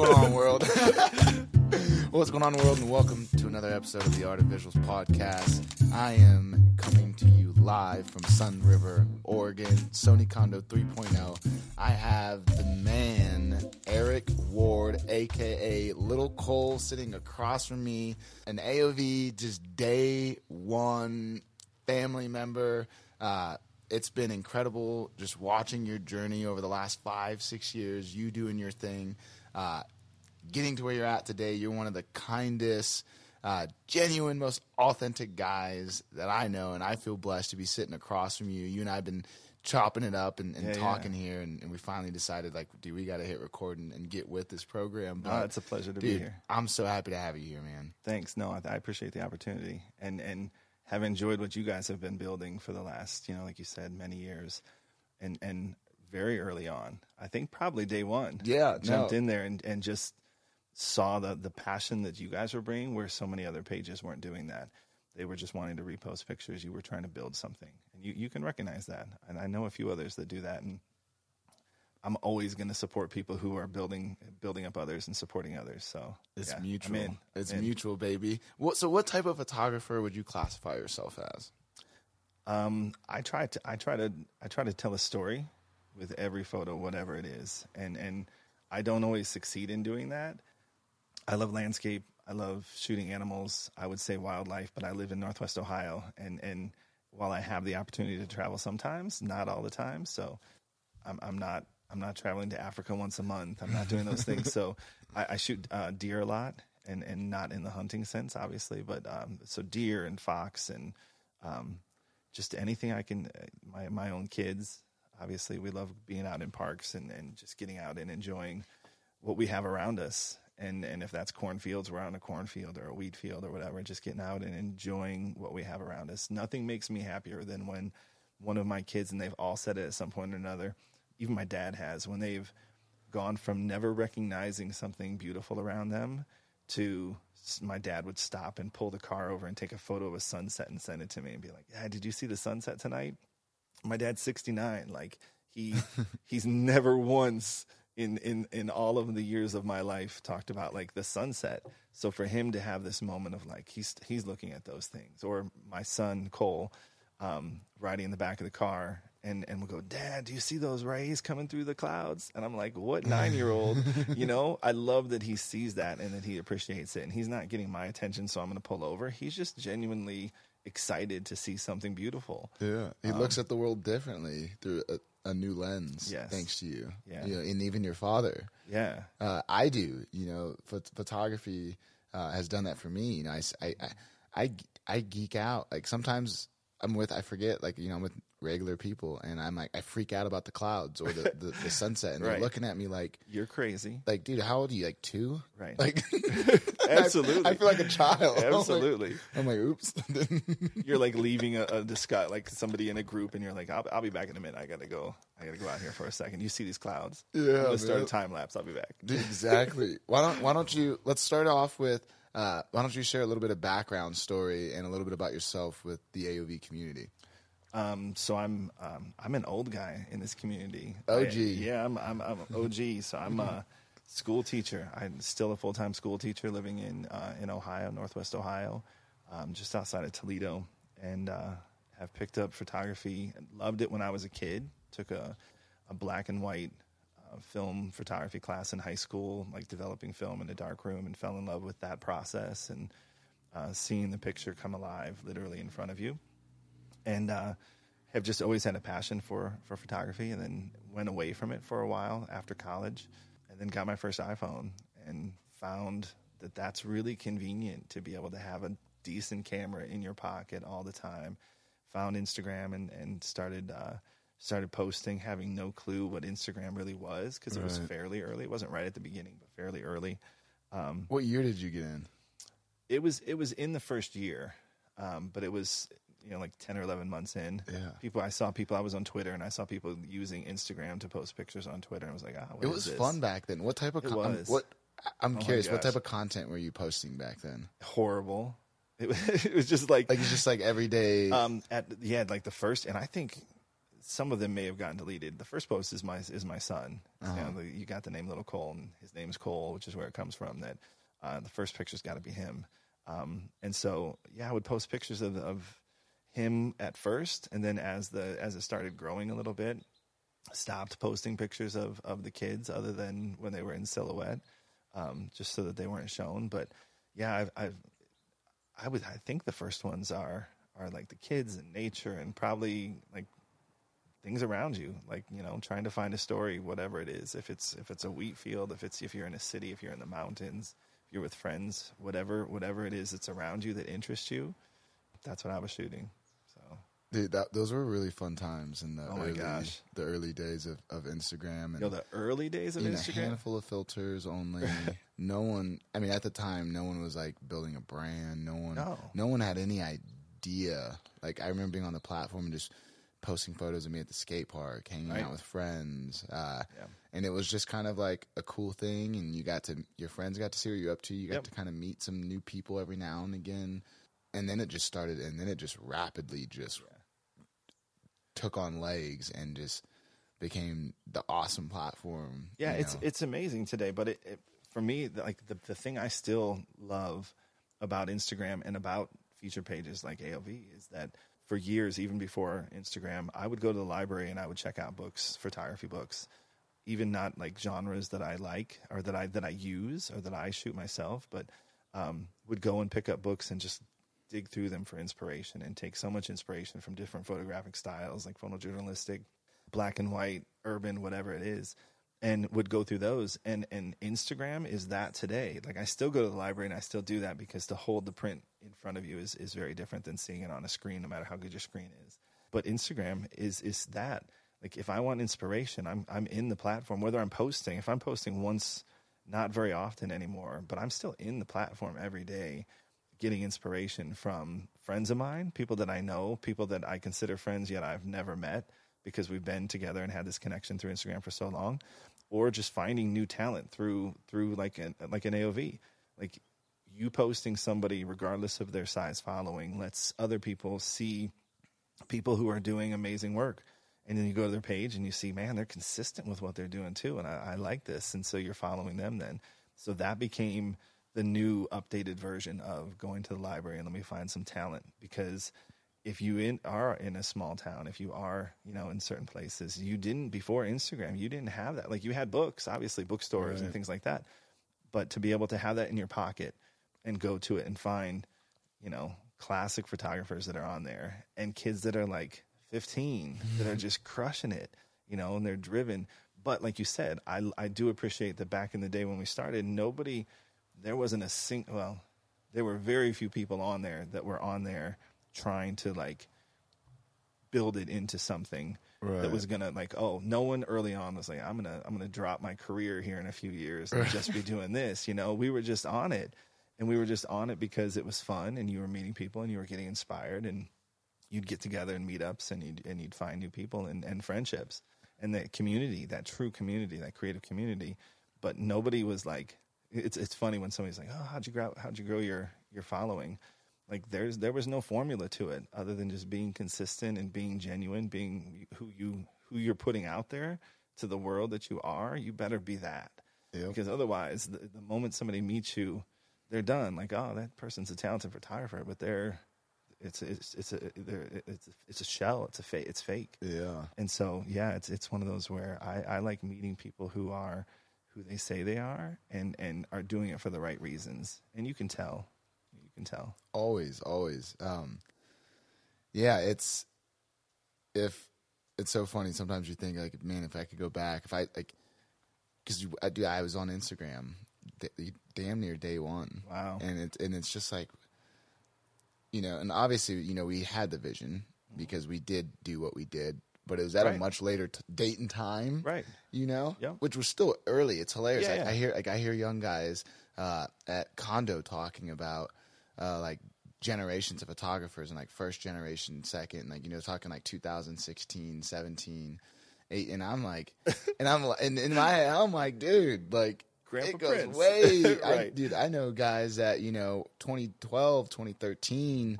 going on, world? What's going on, world? And welcome to another episode of the Art of Visuals podcast. I am coming to you live from Sunriver, Oregon, Sony Kando 3.0. I have the man, Eric Ward, aka Little Cole, sitting across from me, an AOV just day one family member. Uh, it's been incredible just watching your journey over the last five, six years, you doing your thing, uh, getting to where you're at today. You're one of the kindest, uh, genuine, most authentic guys that I know, and I feel blessed to be sitting across from you. You and I have been chopping it up and, and Yeah, talking yeah. here, and, and we finally decided, like, dude, we got to hit record and, and get with this program. No, it's a pleasure to be here. I'm so happy to have you here, man. Thanks. No, I, I appreciate the opportunity and and have enjoyed what you guys have been building for the last, you know, like you said, many years, and and very early on. I think probably day one. Yeah, jumped no. in there and and just saw the the passion that you guys were bringing, where so many other pages weren't doing that. They were just wanting to repost pictures. You were trying to build something, and you you can recognize that. And I know a few others that do that, and I'm always going to support people who are building building up others and supporting others. So It's yeah, I'm mutual. in. It's in. mutual, baby. What, so, what type of photographer would you classify yourself as? Um, I try to I try to I try to tell a story with every photo, whatever it is, and and I don't always succeed in doing that. I love landscape. I love shooting animals. I would say wildlife, but I live in Northwest Ohio, and and while I have the opportunity to travel sometimes, not all the time. So I'm I'm not I'm not traveling to Africa once a month. I'm not doing those things. So I, I shoot uh, deer a lot, and and not in the hunting sense, obviously, but um, so deer and fox and um, just anything I can. uh, My my own kids, obviously, we love being out in parks and and just getting out and enjoying what we have around us. And and if that's cornfields, we're out in a cornfield or a wheat field or whatever, just getting out and enjoying what we have around us. Nothing makes me happier than when one of my kids, and they've all said it at some point or another, even my dad has, when they've gone from never recognizing something beautiful around them to my dad would stop and pull the car over and take a photo of a sunset and send it to me and be like, yeah, did you see the sunset tonight?" My dad's 69. Like he he's never once in in in all of the years of my life talked about like the sunset. So for him to have this moment of like he's he's looking at those things or my son Cole um, riding in the back of the car and and we'll go, Dad, do you see those rays coming through the clouds? And I'm like, what nine year old? you know, I love that he sees that and that he appreciates it. And he's not getting my attention, so I'm going to pull over. He's just genuinely excited to see something beautiful. Yeah, he looks at the world differently through a, a new lens. Yes. thanks to you. Yeah. you know, and even your father. Yeah. Uh, I do. You know, phot- photography uh, has done that for me. You know, I, I, I, I, I geek out. Like sometimes I'm with, I forget. Like you know, I'm with regular people, and I'm like, I freak out about the clouds or the, the, the sunset, and they're looking at me like, You're crazy. like, dude, how old are you? Like two? Right. Like, Absolutely. I, I feel like a child. I'm like- Absolutely. I'm like, oops. You're like leaving a, a discuss, like somebody in a group, and you're like, I'll, I'll be back in a minute. I gotta go. I gotta go out here for a second. You see these clouds? Yeah, gonna start a time lapse. I'll be back. Exactly. why don't Why don't you? Let's start off with. Uh, why don't you share a little bit of background story and a little bit about yourself with the AOV community? Um, so I'm um, I'm an old guy in this community. OG. I- yeah, I'm I'm, I'm OG. So I'm a school teacher. I'm still a full time school teacher living in uh, in Ohio, Northwest Ohio, um, just outside of Toledo, and uh, have picked up photography. Loved it when I was a kid. Took a a black and white uh, film photography class in high school, like developing film in a dark room, and fell in love with that process and uh, seeing the picture come alive literally in front of you and uh, have just always had a passion for for photography, and then went away from it for a while after college, then got my first iPhone and found that that's really convenient to be able to have a decent camera in your pocket all the time. Found Instagram and and started. Uh, Started posting, having no clue what Instagram really was because it was Right. fairly early. It wasn't right at the beginning, but fairly early. What year did you get in? It was it was in the first year, um, but it was you know like ten or eleven months in. Yeah. People, I saw people. I was on Twitter and I saw people using Instagram to post pictures on Twitter. And I was like, ah, what It is was this? fun back then. What type of con- was. what? I'm my curious. What type of content were you posting back then? Horrible. It was, it was just like, Like it's just like every day. um at yeah like the first and I think some of them may have gotten deleted. The first post is my is my son. Uh-huh. You, know, you got the name Little Cole, and his name's Cole, which is where it comes from. That uh, the first picture's got to be him. Um, and so, yeah, I would post pictures of of him at first, and then as the as it started growing a little bit, stopped posting pictures of of the kids other than when they were in silhouette, um, just so that they weren't shown. But yeah, I've, I've I would I think the first ones are are like the kids and nature and probably like things around you like you know trying to find a story whatever it is if it's if it's a wheat field if it's if you're in a city if you're in the mountains if you're with friends whatever whatever it is that's around you that interests you that's what i was shooting Dude, that, those were really fun times in the Oh my early, gosh. the early days of, of Instagram and know the early days of in a handful of filters only. no one, I mean, at the time, no one was like building a brand. No one, No. one had any idea. Like I remember being on the platform and just posting photos of me at the skate park, hanging Right. out with friends. Uh, Yeah. And it was just kind of like a cool thing, and you got to your friends got to see what you're up to. You got Yep. to kind of meet some new people every now and again, and then it just started, and then it just rapidly just took on legs and just became the awesome platform. Yeah, it's know? it's amazing today. But it, it for me, the- like the the thing I still love about Instagram and about feature pages like AOV is that for years, even before Instagram, I would go to the library and I would check out books, photography books, even not like genres that I like or that I that I use or that I shoot myself, but um, would go and pick up books and just dig through them for inspiration and take so much inspiration from different photographic styles like photojournalistic black and white urban whatever it is and would go through those. And and instagram is that today. Like i still go to the library and i still do that because to hold the print in front of you is is very different than seeing it on a screen no matter how good your screen is. But instagram is is that. Like if i want inspiration i'm i'm in the platform whether i'm posting. If i'm posting once not very often anymore but i'm still in the platform every day getting inspiration from friends of mine, people that I know, people that I consider friends yet I've never met because we've been together and had this connection through Instagram for so long, or just finding new talent through through like an like an AOV. Like you posting somebody regardless of their size following lets other people see people who are doing amazing work. And then you go to their page and you see, man, they're consistent with what they're doing too. And I, I like this. And so you're following them then. So that became the new updated version of going to the library and let me find some talent. Because if you in, are in a small town, if you are, you know, in certain places, you didn't before Instagram, you didn't have that. Like you had books, obviously bookstores and things like that. But to be able to have that in your pocket and go to it and find, you know, classic photographers that are on there and kids that are like 15 that are just crushing it, you know, and they're driven. But like you said, I, I do appreciate that back in the day when we started, nobody, there wasn't a sing, well, there were very few people on there that were on there trying to like build it into something that was gonna like oh no one early on was like i'm gonna i'm gonna drop my career here in a few years and just be doing this you know? We were just on it and we were just on it because it was fun and you were meeting people and you were getting inspired and you'd get together in meetups and you'd and you'd find new people and, and friendships and that community that true community that creative community but nobody was like it's it's funny when somebody's like oh how'd you grow how'd you grow your your following? Like there's there was no formula to it other than just being consistent and being genuine being who you who you're putting out there to the world that you are. You better be that. Because otherwise the, the moment somebody meets you they're done. Like oh that person's a talented photographer but they're it's it's it's a it's a, it's a shell. It's a fake it's fake. Yeah. and so yeah it's it's one of those where I, I like meeting people who are who they say they are and and are doing it for the right reasons. And you can tell. You can tell. Always always. Um yeah it's if it's so funny. Sometimes you think like man if i could go back if i like because i do i was on instagram d- damn near day one. Wow. and it's and it's just like you know and obviously you know we had the vision because we did do what we did but it was at a much later t- date and time Right. you know Yep. which was still early it's hilarious Yeah, I, yeah. I hear like i hear young guys uh, at Kando talking about uh, like generations of photographers and like first generation second like you know talking like 2016 17 8 and i'm like and i'm like and in my head i'm like dude like Grandpa it goes Prince. way I, dude i know guys that you know 2012 2013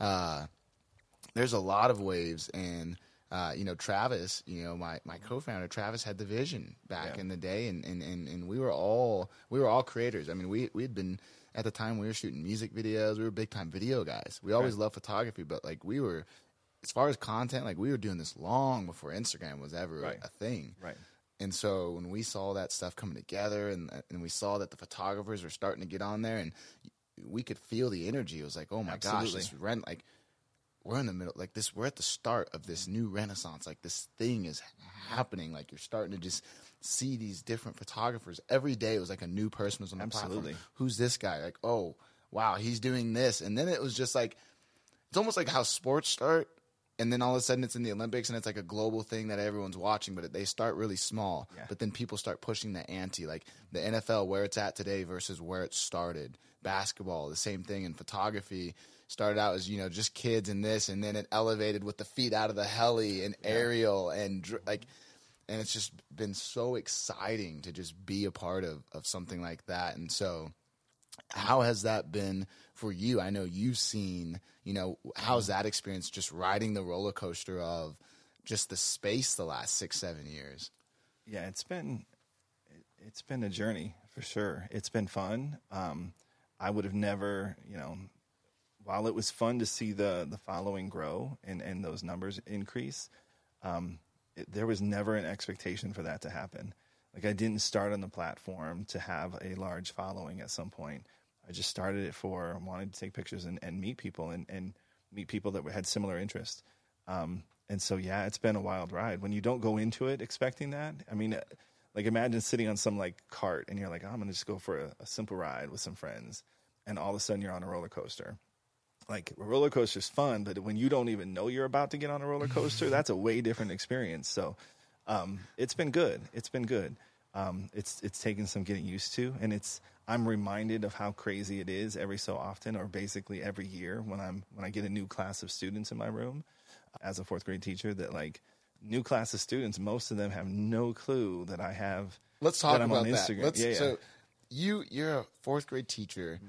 uh there's a lot of waves and uh, you know, Travis, you know, my, my co-founder, Travis had the vision back Yeah. in the day and, and, and, and we were all, we were all creators. I mean, we, we had been, at the time we were shooting music videos. We were big time video guys. We always Right. loved photography, but like we were, as far as content, like we were doing this long before Instagram was ever Right. a thing. Right. And so when we saw that stuff coming together and and we saw that the photographers were starting to get on there and we could feel the energy. It was like, oh my gosh, this rent, like we're in the middle like this we're at the start of this new renaissance. Like this thing is happening. Like you're starting to just see these different photographers. Every day it was like a new person was on the Absolutely. platform. Who's this guy? Like, oh wow, he's doing this. And then it was just like it's almost like how sports start and then all of a sudden it's in the olympics and it's like a global thing that everyone's watching but they start really small Yeah. but then people start pushing the ante like the nfl where it's at today versus where it started basketball the same thing in photography started out as you know just kids and this and then it elevated with the feet out of the heli and aerial and dr- like and it's just been so exciting to just be a part of of something like that and so how has that been for you? I know you've seen, you know, how's that experience just riding the roller coaster of just the space the last six, seven years? Yeah, it's been it- it's been a journey for sure. It's been fun. Um, I would have never, you know, while it was fun to see the the following grow and and those numbers increase, um, it, there was never an expectation for that to happen. Like I didn't start on the platform to have a large following at some point. I just started it for wanting to take pictures and, and meet people and, and meet people that had similar interests. Um, and so, yeah, it's been a wild ride. When you don't go into it expecting that, I mean, uh, like imagine sitting on some like cart and you're like, oh, I'm gonna just go for a, a simple ride with some friends, and all of a sudden you're on a roller coaster. Like a roller coaster's fun, but when you don't even know you're about to get on a roller coaster, that's a way different experience. So, um, it's been good. It's been good. Um, it's it's taken some getting used to, and it's I'm reminded of how crazy it is every so often, or basically every year when I'm when I get a new class of students in my room as a fourth grade teacher. That like new class of students, most of them have no clue that I have. Let's talk that I'm about on that. Instagram. Let's, yeah, yeah. So you you're a fourth grade teacher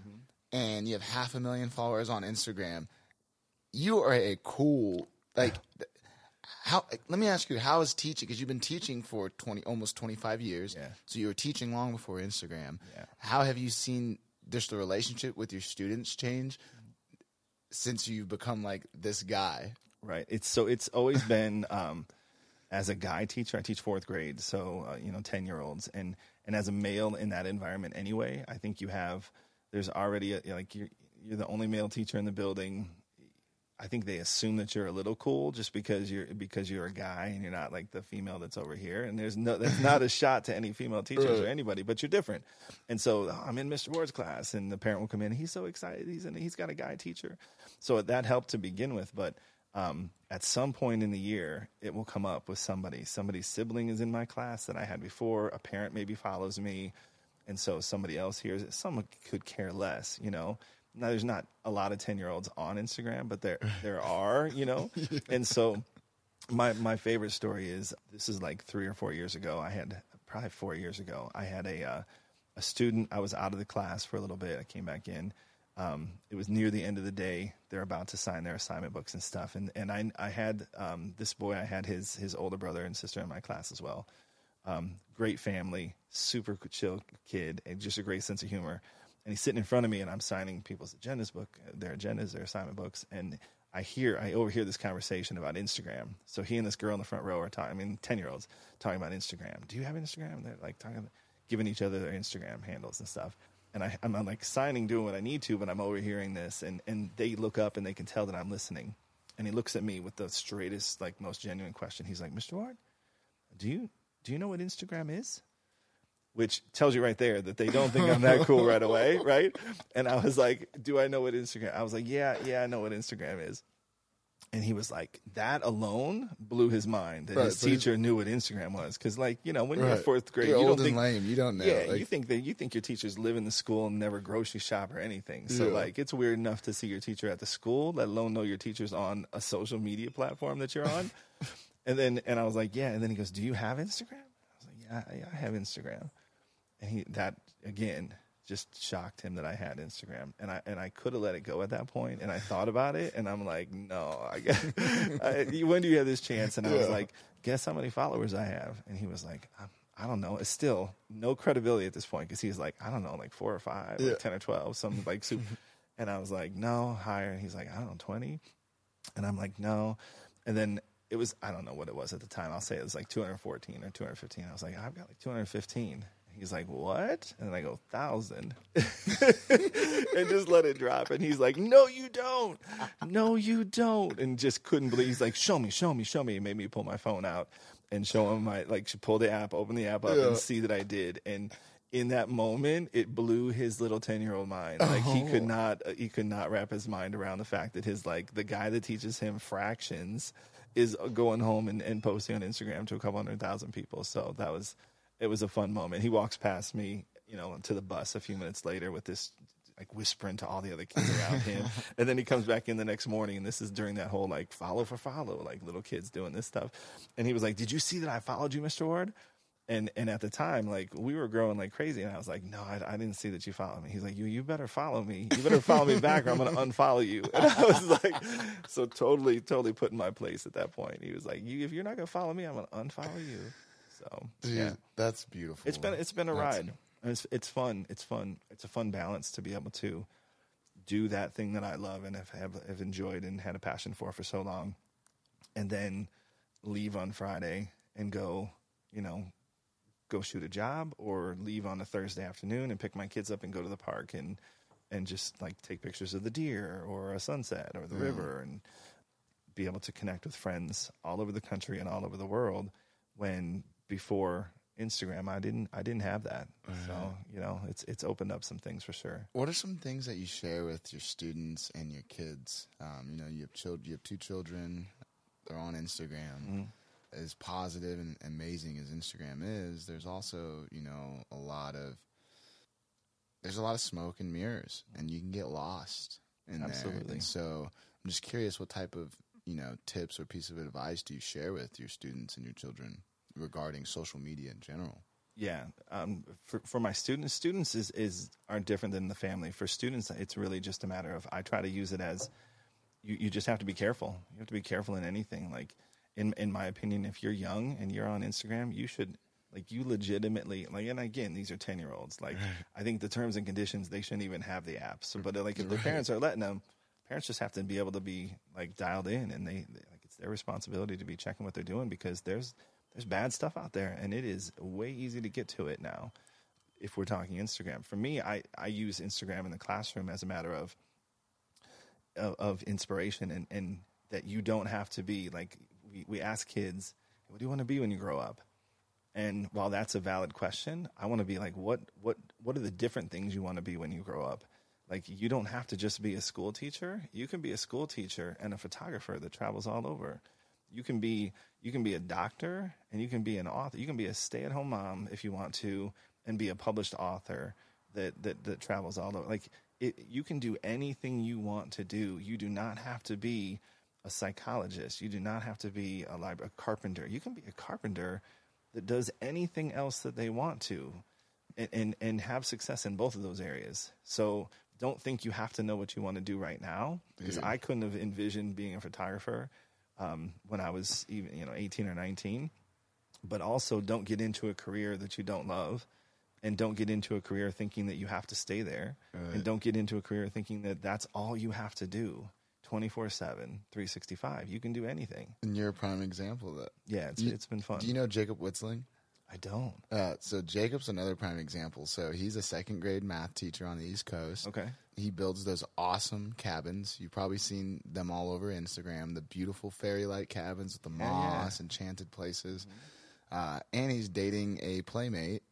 and you have half a million followers on Instagram. You are a cool like how let me ask you how is teaching because you've been teaching for 20 almost 25 years Yeah. so you were teaching long before instagram Yeah. how have you seen just the relationship with your students change since you've become like this guy Right. It's so it's always been um, as a guy teacher. I teach fourth grade, so uh, you know, ten year olds, and and as a male in that environment anyway, I think you have there's already a, like you're you're the only male teacher in the building. I think they assume that you're a little cool just because you're because you're a guy and you're not like the female that's over here. And there's no that's not a shot to any female teachers or anybody, but you're different. And so oh, I'm in Mr. Ward's class, and the parent will come in. He's so excited. He's in. He's got a guy teacher. So that helped to begin with, but um, at some point in the year, it will come up with somebody. Somebody's sibling is in my class that I had before. A parent maybe follows me, and so somebody else hears it. Someone could care less, you know. Now there's not a lot of ten year olds on Instagram, but there there are, you know, and so my my favorite story is this is like three or four years ago. I had probably four years ago. I had a uh, a student. I was out of the class for a little bit. I came back in. Um, it was near the end of the day. They're about to sign their assignment books and stuff. And and I I had um, this boy. I had his his older brother and sister in my class as well. Um, great family, super chill kid, and just a great sense of humor. And he's sitting in front of me, and I'm signing people's agendas book, their agendas, their assignment books, and I hear, I overhear this conversation about Instagram. So he and this girl in the front row are talking. I mean, ten year olds talking about Instagram. Do you have Instagram? They're like talking, giving each other their Instagram handles and stuff. And I, I'm, I'm like signing, doing what I need to, but I'm overhearing this, and and they look up and they can tell that I'm listening. And he looks at me with the straightest, like most genuine question. He's like, "Mr. Ward, do you do you know what Instagram is?" Which tells you right there that they don't think I'm that cool right away, right? And I was like, "Do I know what Instagram?" I was like, "Yeah, yeah, I know what Instagram is." And he was like, "That alone blew his mind that Right, his teacher knew what Instagram was." Because, like, you know, when you're in fourth grade, You're you old don't and think lame. You don't know. yeah, Like- you think that you think your teachers live in the school and never grocery shop or anything. So Yeah. like it's weird enough to see your teacher at the school, let alone know your teacher's on a social media platform that you're on. and then and I was like, yeah. And then he goes, do you have Instagram? I was like, yeah, yeah I have Instagram. And he that again just shocked him that I had Instagram, and I and I could have let it go at that point, and I thought about it, and I'm like, no, I, guess, I when do you have this chance? And I was like, guess how many followers I have? And he was like, I, I don't know. It's still no credibility at this point because he's like, I don't know, like four or five, Yeah. like ten or twelve, some like super. and I was like, no, higher. And he's like, I don't know, twenty. And I'm like, no. And then it was, I don't know what it was at the time. I'll say it was like 214 or 215. I was like, I've got like 215. He's like, what? And then I go, thousand. and just let it drop. And he's like, no, you don't. No, you don't. And just couldn't believe. He's like, show me, show me, show me. He made me pull my phone out and show him my, like, pull the app, open the app up Yeah. and see that I did. And in that moment, it blew his little 10 year old mind. Like, he could Oh. not, he could not wrap his mind around the fact that his, like, the guy that teaches him fractions is going home and, and posting on Instagram to a couple hundred thousand people. So that was, it was a fun moment. He walks past me, you know, to the bus a few minutes later with this like whispering to all the other kids around him. and then he comes back in the next morning and this is during that whole like follow for follow, like little kids doing this stuff. And he was like, Did you see that I followed you, Mr. Ward? And and at the time, like we were growing like crazy, and I was like, "No, I, I didn't see that you followed me." He's like, "You you better follow me. You better follow me back, or I'm gonna unfollow you." And I was like, so totally, totally put in my place at that point. He was like, "You if you're not gonna follow me, I'm gonna unfollow you." So Dude, yeah, that's beautiful. it's been it's been a That's- ride. It's it's fun. It's fun. It's a fun balance to be able to do that thing that I love and have, have have enjoyed and had a passion for for so long, and then leave on Friday and go, you know, go shoot a job or leave on a Thursday afternoon and pick my kids up and go to the park and and just like take pictures of the deer or a sunset or the river and be able to connect with friends all over the country and all over the world when before Instagram I didn't I didn't have that. So, you know, it's it's opened up some things for sure. What are some things that you share with your students and your kids? Um, you know, you have children, you have two children. They're on Instagram. Mm-hmm. As positive and amazing as Instagram is, there's also you know a lot of there's a lot of smoke and mirrors, and you can get lost in there. Absolutely. And so I'm just curious, what type of you know tips or piece of advice do you share with your students and your children regarding social media in general? Yeah, um, for for my students, students is is are different than the family. For students, it's really just a matter of I try to use it as you, you just have to be careful. You have to be careful in anything. Like in in my opinion, if you're young and you're on Instagram, you should like you legitimately like. And again, these are ten year olds. Like I think the terms and conditions they shouldn't even have the apps. So, but like if their parents are letting them, parents just have to be able to be like dialed in, and they, they like it's their responsibility to be checking what they're doing because there's there's bad stuff out there, and it is way easy to get to it now. If we're talking Instagram, for me, I I use Instagram in the classroom as a matter of of, of inspiration and, and that you don't have to be like we, ask kids what do you want to be when you grow up? And while that's a valid question i want to be like what what what are the different things you want to be when you grow up? Like you don't have to just be a school teacher. You can be a school teacher and a photographer that travels all over. You can be you can be a doctor and you can be an author you can be a stay-at-home mom if you want to and be a published author that that, that travels all over. Like it, you can do anything you want to do. You do not have to be a psychologist. You do not have to be a, lib- a carpenter. You can be a carpenter that does anything else that they want to and, and and have success in both of those areas. So don't think you have to know what you want to do right now because Dude. i couldn't have envisioned being a photographer um, when i was even you know 18 or 19 but also don't get into a career that you don't love and don't get into a career thinking that you have to stay there. Right. and don't get into a career thinking that that's all you have to do 24/7 365 you can do anything And you're a prime example of that. yeah it's You- it's been fun Do you know Jacob Witzling? i don't Uh, so Jacob's another prime example. So he's a second grade math teacher on the East Coast. okay He builds those awesome cabins. You've probably seen them all over Instagram. The beautiful fairy light cabins with the Yeah, yeah. moss, enchanted places. Uh, and he's dating a playmate.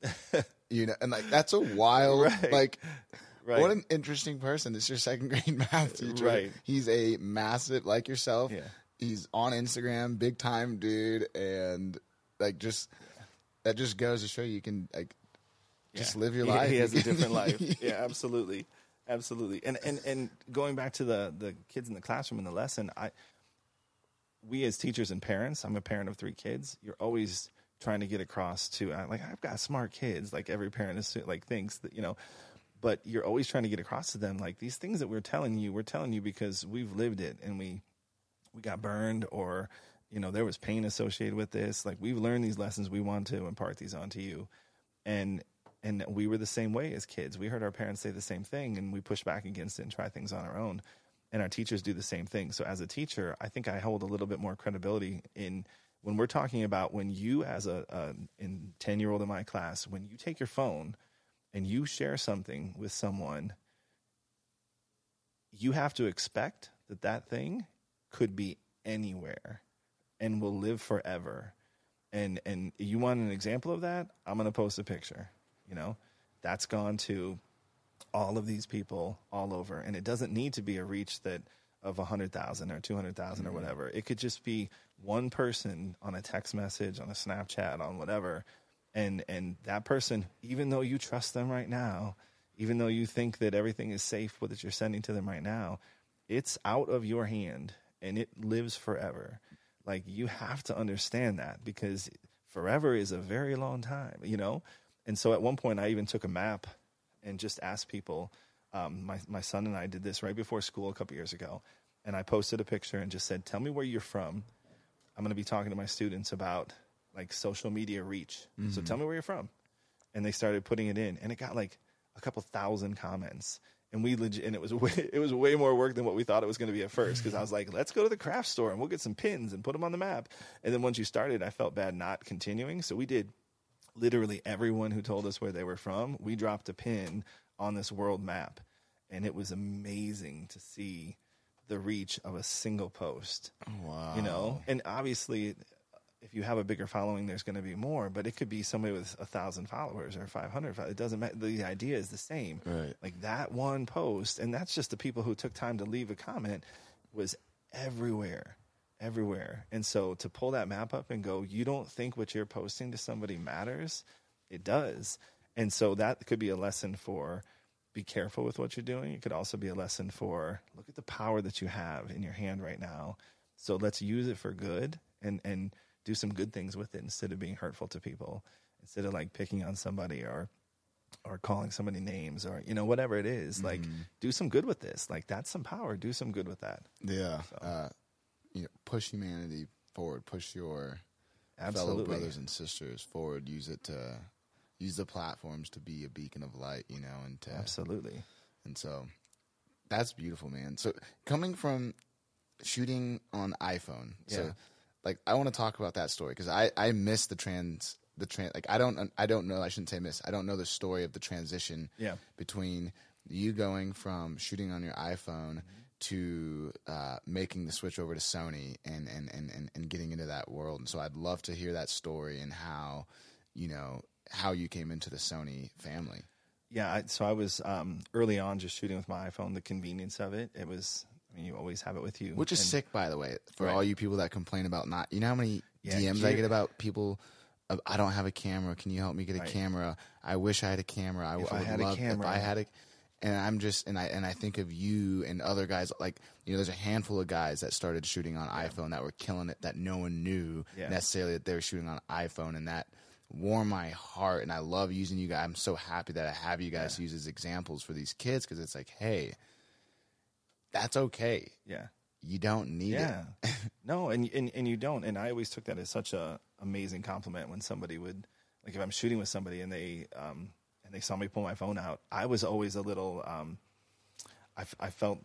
you know, and like that's a wild, Right. like, right what an interesting person. It's your second grade math teacher. Right. He's a massive, like yourself. Yeah. He's on Instagram, big time dude, and like just that just goes to show you can like just Yeah. live your He- life. He has a different life. Yeah, absolutely, absolutely. And and and going back to the the kids in the classroom and the lesson, I we as teachers and parents, I'm a parent of three kids. You're always trying to get across to uh, like I've got smart kids, like every parent is like thinks that you know, but you're always trying to get across to them like these things that we're telling you, we're telling you because we've lived it and we we got burned or you know there was pain associated with this. Like we've learned these lessons, we want to impart these onto you, and and we were the same way as kids. We heard our parents say the same thing, and we push back against it and try things on our own. And our teachers do the same thing. So as a teacher, I think I hold a little bit more credibility in when we're talking about when you, as a, a ten year old in my class, when you take your phone and you share something with someone, you have to expect that that thing could be anywhere and will live forever. And and you want an example of that? I'm going to post a picture. You know, that's gone to all of these people all over, and it doesn't need to be a reach that of a hundred thousand or two hundred thousand mm-hmm. or whatever. It could just be one person on a text message, on a Snapchat, on whatever, and and that person, even though you trust them right now, even though you think that everything is safe what you're sending to them right now, it's out of your hand and it lives forever. Like you have to understand that because forever is a very long time, you know. And so at one point, I even took a map and just asked people. Um, my my son and I did this right before school a couple years ago, and I posted a picture and just said, "Tell me where you're from." I'm going to be talking to my students about like social media reach. Mm-hmm. So tell me where you're from, and they started putting it in, and it got like a couple thousand comments. And we legit, and it was way, it was way more work than what we thought it was going to be at first. Because I was like, let's go to the craft store and we'll get some pins and put them on the map. And then once you started, I felt bad not continuing. So we did literally everyone who told us where they were from, we dropped a pin on this world map. And it was amazing to see the reach of a single post. Wow. You know, and obviously, if you have a bigger following, there's going to be more, but it could be somebody with a thousand followers or 500. It doesn't matter. The idea is the same. Right. Like that one post, and that's just the people who took time to leave a comment was everywhere everywhere. And so to pull that map up and go, you don't think what you're posting to somebody matters? It does. And so that could be a lesson for be careful with what you're doing. It could also be a lesson for look at the power that you have in your hand right now. So let's use it for good and and do some good things with it instead of being hurtful to people. Instead of like picking on somebody or or calling somebody names or you know whatever it is, mm-hmm. like do some good with this. Like that's some power. Do some good with that. Yeah. So. Uh, you know, push humanity forward, push your Absolutely. fellow brothers and sisters forward. Use it to use the platforms to be a beacon of light, you know, and to absolutely. And so that's beautiful, man. So coming from shooting on iPhone, yeah. so like I want to talk about that story because I I miss the trans the trans like I don't I don't know I shouldn't say miss I don't know the story of the transition yeah. between you going from shooting on your iPhone. Mm-hmm to uh, making the switch over to Sony and, and, and, and, and getting into that world. And so I'd love to hear that story and how, you know, how you came into the Sony family. Yeah, I, so I was um, early on just shooting with my iPhone. The convenience of it, it was. I mean, you always have it with you, which is and, sick, by the way, for right. all you people that complain about not. You know how many yeah, DMs I get about people. I don't have a camera. Can you help me get a right. camera? I wish I had a camera. I, if I, I had love, a camera. If I had a and I'm just and I and I think of you and other guys like you know there's a handful of guys that started shooting on yeah. iPhone that were killing it that no one knew yeah. necessarily that they were shooting on iPhone and that warmed my heart and I love using you guys. I'm so happy that I have you guys yeah. use as examples for these kids because it's like hey that's okay yeah you don't need it. yeah. it no and, and and you don't and I always took that as such a amazing compliment when somebody would like if I'm shooting with somebody and they um and they saw me pull my phone out, I was always a little, um, I, I felt,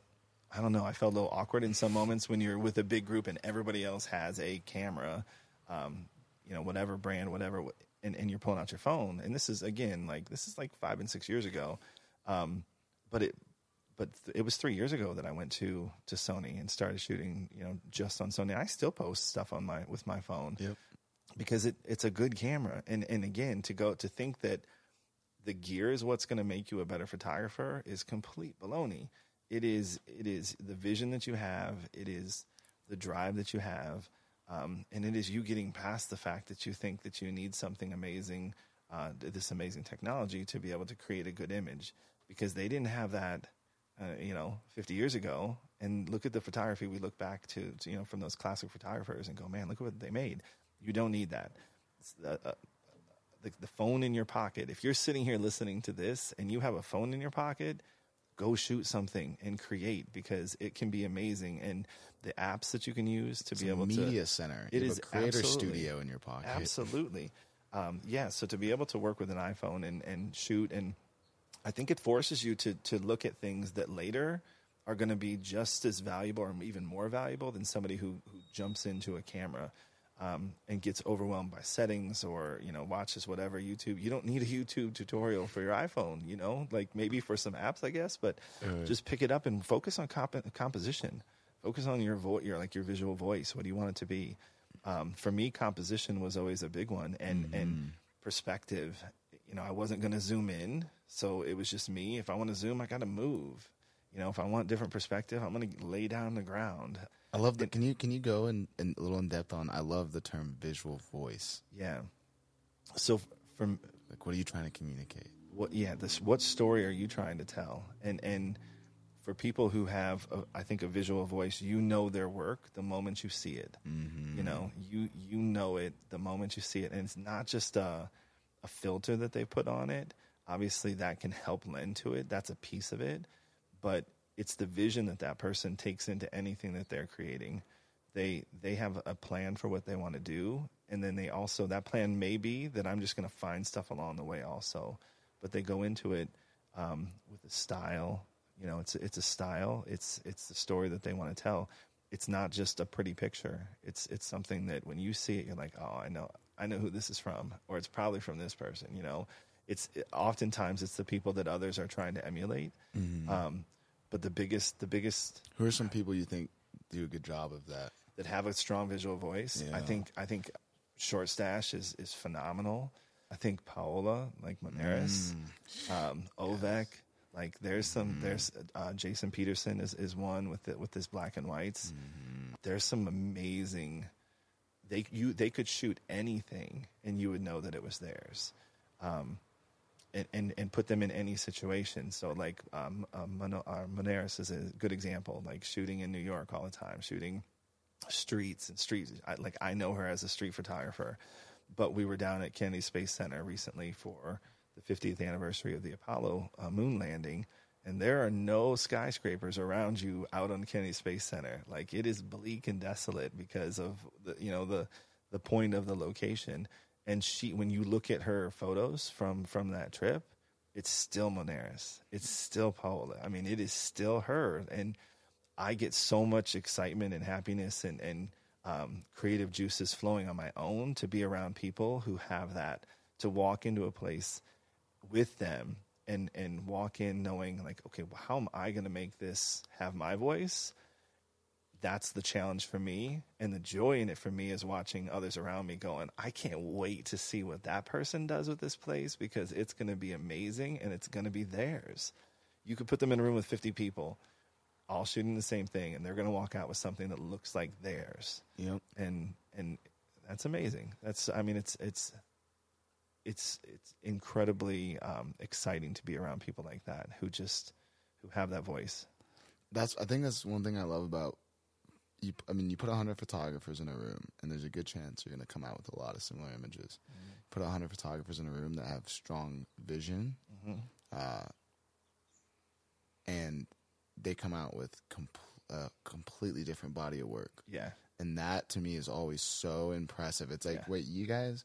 I don't know, I felt a little awkward in some moments when you're with a big group and everybody else has a camera, um, you know, whatever brand, whatever, and, and you're pulling out your phone. And this is, again, like, this is like five and six years ago. Um, but it, but th- it was three years ago that I went to to Sony and started shooting, you know, just on Sony. I still post stuff on my with my phone yep. because it, it's a good camera. And and again, to go to think that the gear is what's going to make you a better photographer is complete baloney. It is it is the vision that you have. It is the drive that you have, um, and it is you getting past the fact that you think that you need something amazing, uh, this amazing technology to be able to create a good image, because they didn't have that, uh, you know, 50 years ago. And look at the photography we look back to, to, you know, from those classic photographers and go, man, look at what they made. You don't need that. uh, uh, the, the phone in your pocket. If you're sitting here listening to this and you have a phone in your pocket, go shoot something and create because it can be amazing. And the apps that you can use to It's be able media to center. It You is a creator studio in your pocket. Absolutely. Um, yeah. So to be able to work with an iPhone and, and shoot, and I think it forces you to, to look at things that later are going to be just as valuable or even more valuable than somebody who, who jumps into a camera um, and gets overwhelmed by settings or, you know, watches whatever YouTube. You don't need a YouTube tutorial for your iPhone, you know, like maybe for some apps, I guess, but just pick it up and focus on comp- composition. Focus on your vo- your like your visual voice. What do you want it to be? Um, for me, composition was always a big one, and and perspective. You know, I wasn't going to zoom in, so it was just me. If I want to zoom, I got to move. You know, if I want different perspective, I'm going to lay down the ground. I love that. Can you can you go in, in a little in depth on? I love the term visual voice. Yeah. So from Like, what are you trying to communicate? what yeah this what story are you trying to tell and and for people who have a, i think a visual voice you know their work the moment you see it Mm-hmm. you know you you know it the moment you see it and it's not just a, a filter that they put on it. Obviously that can help lend to it. That's a piece of it. But it's the vision that that person takes into anything that they're creating. They they have a plan for what they want to do. And then they also that plan may be that i'm just going to find stuff along the way also. But they go into it um, with a style. You know it's it's a style. It's it's the story that they want to tell. It's not just a pretty picture. It's it's something that when you see it you're like oh i know i know who this is from or it's probably from this person you know it's oftentimes it's the people that others are trying to emulate um, but the biggest the biggest Who are some people you think do a good job of that? that have a strong visual voice. I think I think Short Stash is is phenomenal. I think Paola, like Moneris, um, Ovek, like there's some there's uh, Jason Peterson is, is one with the, with his black and whites. There's some amazing. They you they could shoot anything and you would know that it was theirs. Um, and, and, and put them in any situation. So like um, um, uh, Moneris is a good example, like shooting in New York all the time, shooting streets and streets. I, like I know her as a street photographer, but we were down at Kennedy Space Center recently for the 50th anniversary of the Apollo uh, moon landing, and there are no skyscrapers around you out on Kennedy Space Center. Like it is bleak and desolate because of the you know the the point of the location. And she, when you look at her photos from from that trip, it's still Moneris. It's still Paola. I mean, it is still her. And I get so much excitement and happiness and, and um, creative juices flowing on my own to be around people who have that, to walk into a place with them and, and walk in knowing, like, okay, well, how am I going to make this have my voice? That's the challenge for me. And the joy in it for me is watching others around me going, I can't wait to see what that person does with this place because it's going to be amazing and it's going to be theirs. You could put them in a room with 50 people all shooting the same thing and they're going to walk out with something that looks like theirs Yep. and and that's amazing that's i mean it's it's it's it's incredibly um, exciting to be around people like that who just who have that voice That's. I think that's one thing I love about. You, I mean, you put hundred photographers in a room, and there's a good chance you're going to come out with a lot of similar images. Put hundred photographers in a room that have strong vision, uh, and they come out with a completely different body of work. yeah and that to me is always so impressive. It's like, Yeah. wait, you guys,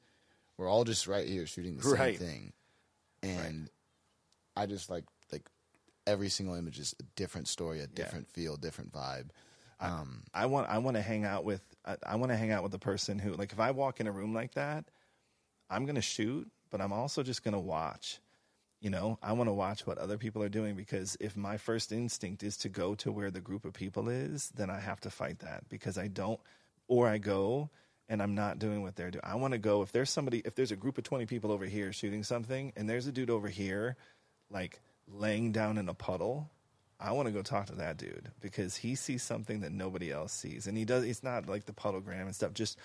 we're all just right here shooting the same thing, and I just like like every single image is a different story, a different feel, different vibe. Um, i want i want to hang out with i, I want to hang out with the person who like if i walk in a room like that i'm going to shoot but i'm also just going to watch. You know i want to watch what other people are doing because if my first instinct is to go to where the group of people is then i have to fight that because i don't or i go and i'm not doing what they're doing i want to go if there's somebody if there's a group of 20 people over here shooting something and there's a dude over here like laying down in a puddle I want to go talk to that dude because he sees something that nobody else sees, and he does. It's not like the puddlegram and stuff. Just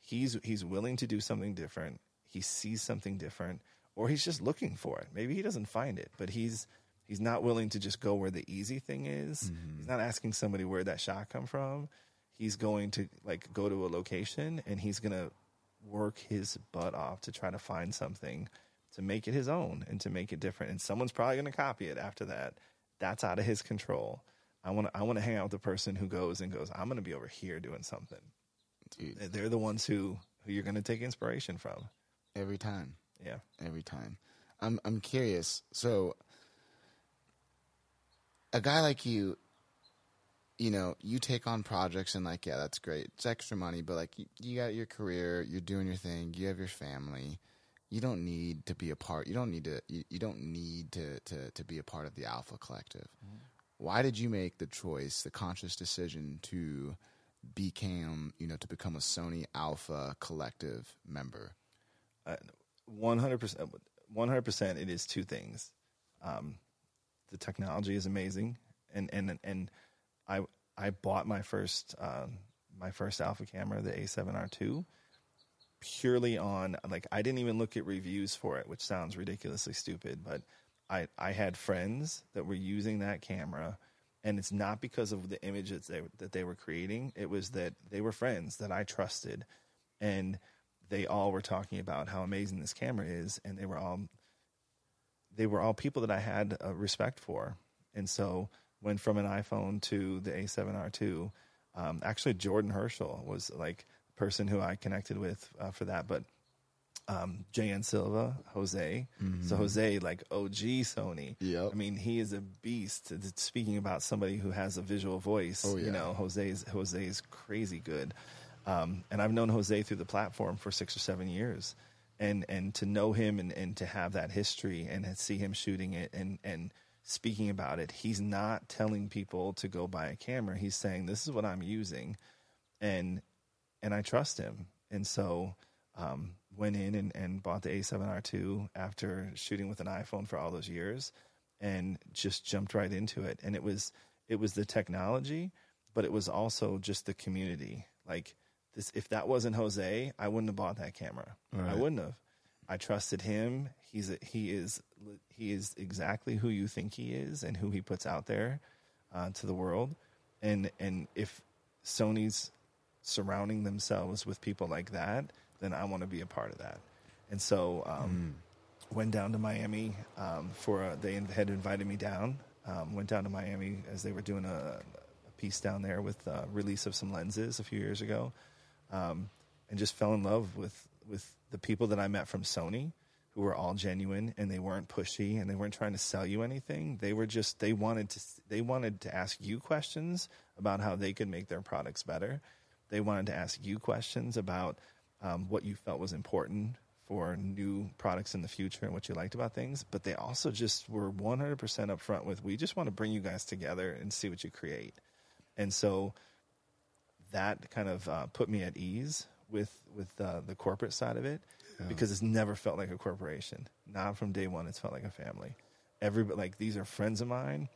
he's he's willing to do something different. He sees something different, or he's just looking for it. Maybe he doesn't find it, but he's he's not willing to just go where the easy thing is. Mm-hmm. He's not asking somebody where that shot come from. He's going to like go to a location and he's gonna work his butt off to try to find something to make it his own and to make it different. And someone's probably going to copy it after that. That's out of his control. I want to I want to hang out with the person who goes and goes, I'm going to be over here doing something. Dude, They're the ones who who you're going to take inspiration from. every time. Yeah. every time. I'm I'm curious. So a guy like you, you know, you take on projects and like, yeah, that's great. It's extra money, but like you, you got your career, you're doing your thing, you have your family. You don't need to be a part. You don't need to. You, you don't need to, to to be a part of the Alpha Collective. Why did you make the choice, the conscious decision to become, you know, to become a Sony Alpha Collective member? One hundred percent. One hundred percent. It is two things. Um, the technology is amazing, and and and I I bought my first um, my first alpha camera, the A7R2, purely on like I didn't even look at reviews for it, which sounds ridiculously stupid, but I I had friends that were using that camera. And it's not because of the images they, that they were creating. It was that they were friends that I trusted, and they all were talking about how amazing this camera is, and they were all they were all people that I had uh, respect for. And so went from an iPhone to the A7R2. Um, actually, Jordan Herschel was like the person who I connected with uh, for that. But um, JN Silva, Jose. So Jose, like OG Sony. Yep. I mean, he is a beast. Speaking about somebody who has a visual voice, Oh, yeah. you know, Jose's Jose is crazy good. Um, and I've known Jose through the platform for six or seven years. And and to know him and, and to have that history and see him shooting it and, and speaking about it, he's not telling people to go buy a camera. He's saying, This is what I'm using and and I trust him. And so um, went in and, and bought the A7R2 after shooting with an iPhone for all those years, and just jumped right into it. And it was it was the technology, but it was also just the community. Like this, if that wasn't Jose, I wouldn't have bought that camera. I wouldn't have. I trusted him. He's a, he is he is exactly who you think he is and who he puts out there uh, to the world. And and if Sony's surrounding themselves with people like that, then I want to be a part of that. And so um, went down to Miami um, for a, they had invited me down. Um, went down to Miami as they were doing a, a piece down there with uh, release of some lenses a few years ago, um, and just fell in love with with the people that I met from Sony, who were all genuine and they weren't pushy and they weren't trying to sell you anything. They were just they wanted to they wanted to ask you questions about how they could make their products better. They wanted to ask you questions about um, what you felt was important for new products in the future and what you liked about things. But they also just were 100% upfront with, we just want to bring you guys together and see what you create. And so that kind of uh, put me at ease with with uh, the corporate side of it because it's never felt like a corporation. Not from day one, it's felt like a family. Everybody like these are friends of mine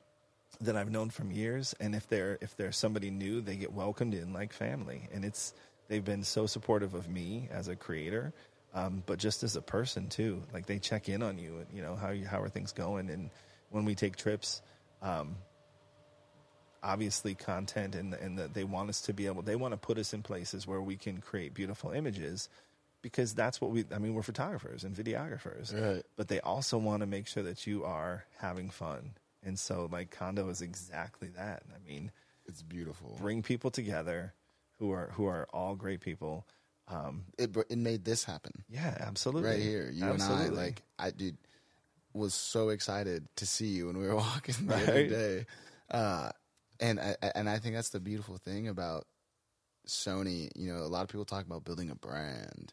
that I've known from years, and if they're if they're somebody new, they get welcomed in like family, and it's they've been so supportive of me as a creator, um, but just as a person too. Like they check in on you, and you know how you, how are things going, and when we take trips. Um, obviously content and and that they want us to be able they want to put us in places where we can create beautiful images because that's what we I mean we're photographers and videographers Right. but they also want to make sure that you are having fun and so like Kando is exactly that I mean It's beautiful. bring people together who are who are all great people um It it made this happen yeah absolutely right here. You absolutely. and I, like I dude, was so excited to see you when we were walking the other day, uh, and I, and I think that's the beautiful thing about Sony. You know, a lot of people talk about building a brand.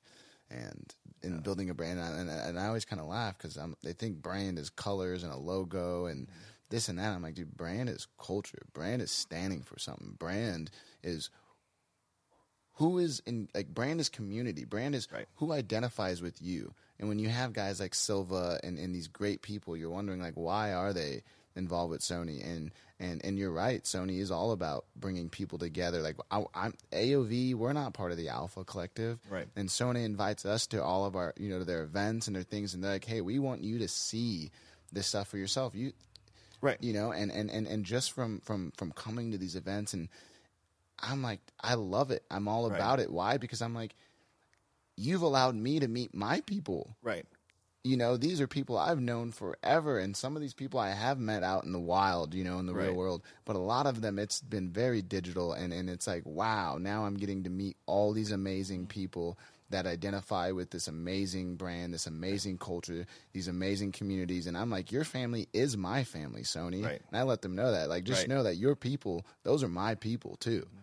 And in building a brand, and, and, and I always kind of laugh because they think brand is colors and a logo and mm-hmm. this and that. I'm like, dude, brand is culture. Brand is standing for something. Brand is who is in like brand is community brand is Right. who identifies with you and when you have guys like silva and, and these great people you're wondering like why are they involved with sony. And and and you're right. Sony is all about bringing people together. Like I, i'm aov we're not part of the alpha collective. Right. and sony invites us to all of our you know to their events and their things. And they're like hey we want you to see this stuff for yourself. You right. you know and and and, and just from from from coming to these events and i'm like i love it. I'm all Right. about it. Why? Because i'm like you've allowed me to meet my people. Right. You know, these are people I've known forever, and some of these people I have met out in the wild, you know, in the real world. But a lot of them, it's been very digital, and, and it's like, wow, now I'm getting to meet all these amazing mm-hmm. people that identify with this amazing brand, this amazing culture, these amazing communities. And I'm like, your family is my family, Sony. Right. And I let them know that. Like, just Right. know that your people, those are my people too. Mm-hmm.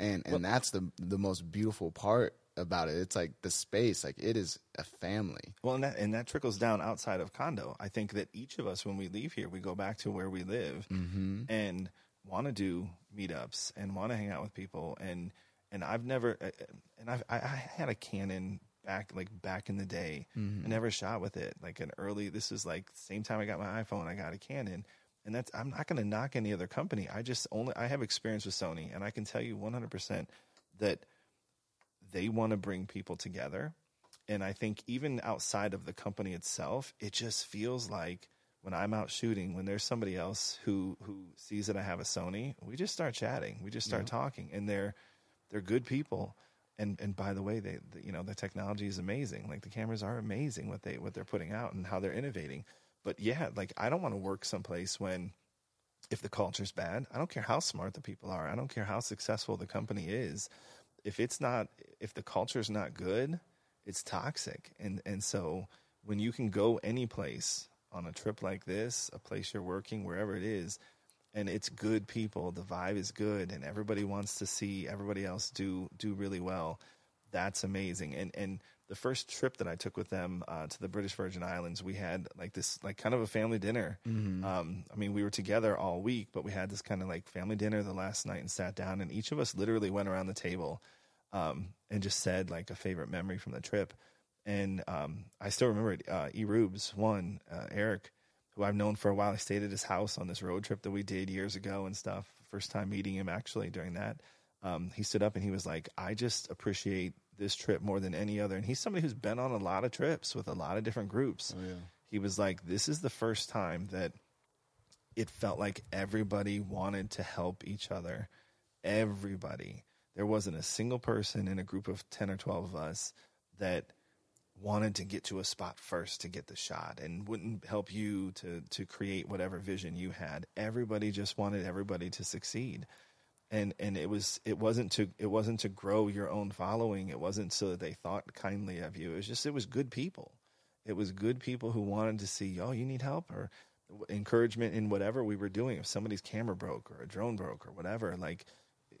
And and that's the the most beautiful part about it. It's like the space, like it is a family. Well, and that and that trickles down outside of Kando. I think that each of us, when we leave here, we go back to where we live mm-hmm. and want to do meetups and want to hang out with people. And and I've never, uh, uh, and I've, I, I had a Canon back like back in the day. Mm-hmm. I never shot with it. Like an early, this is like same time I got my iPhone, I got a Canon. And that's I'm not going to knock any other company. I just only I have experience with Sony, and I can tell you 100 percent that they want to bring people together. And I think even outside of the company itself, it just feels like when I'm out shooting, when there's somebody else who who sees that I have a Sony, we just start chatting, we just start talking, and they're they're good people. And and by the way, they the, you know the technology is amazing. Like the cameras are amazing what they what they're putting out and how they're innovating. But yeah, like I don't want to work someplace when if the culture's bad, I don't care how smart the people are. I don't care how successful the company is. If it's not, if the culture's not good, it's toxic. And and so when you can go any place on a trip like this, a place you're working, wherever it is, and it's good people, the vibe is good, and everybody wants to see everybody else do do really well. That's amazing. And and the first trip that I took with them uh, to the British Virgin Islands, we had like this like kind of a family dinner. Um, I mean, we were together all week, but we had this kind of like family dinner the last night and sat down, and each of us literally went around the table um, and just said like a favorite memory from the trip. And um, I still remember it. Uh, E. Rubes, one, uh, Eric, who I've known for a while. I stayed at his house on this road trip that we did years ago and stuff. First time meeting him actually during that. Um, he stood up and he was like, I just appreciate this trip more than any other. And he's somebody who's been on a lot of trips with a lot of different groups. Oh, he was like, This is the first time that it felt like everybody wanted to help each other. Everybody. There wasn't a single person in a group of 10 or 12 of us that wanted to get to a spot first to get the shot and wouldn't help you to to create whatever vision you had. Everybody just wanted everybody to succeed. And and it was it wasn't to it wasn't to grow your own following. It wasn't so that they thought kindly of you. It was just it was good people. It was good people who wanted to see, oh, you need help or encouragement in whatever we were doing. If somebody's camera broke or a drone broke or whatever, like,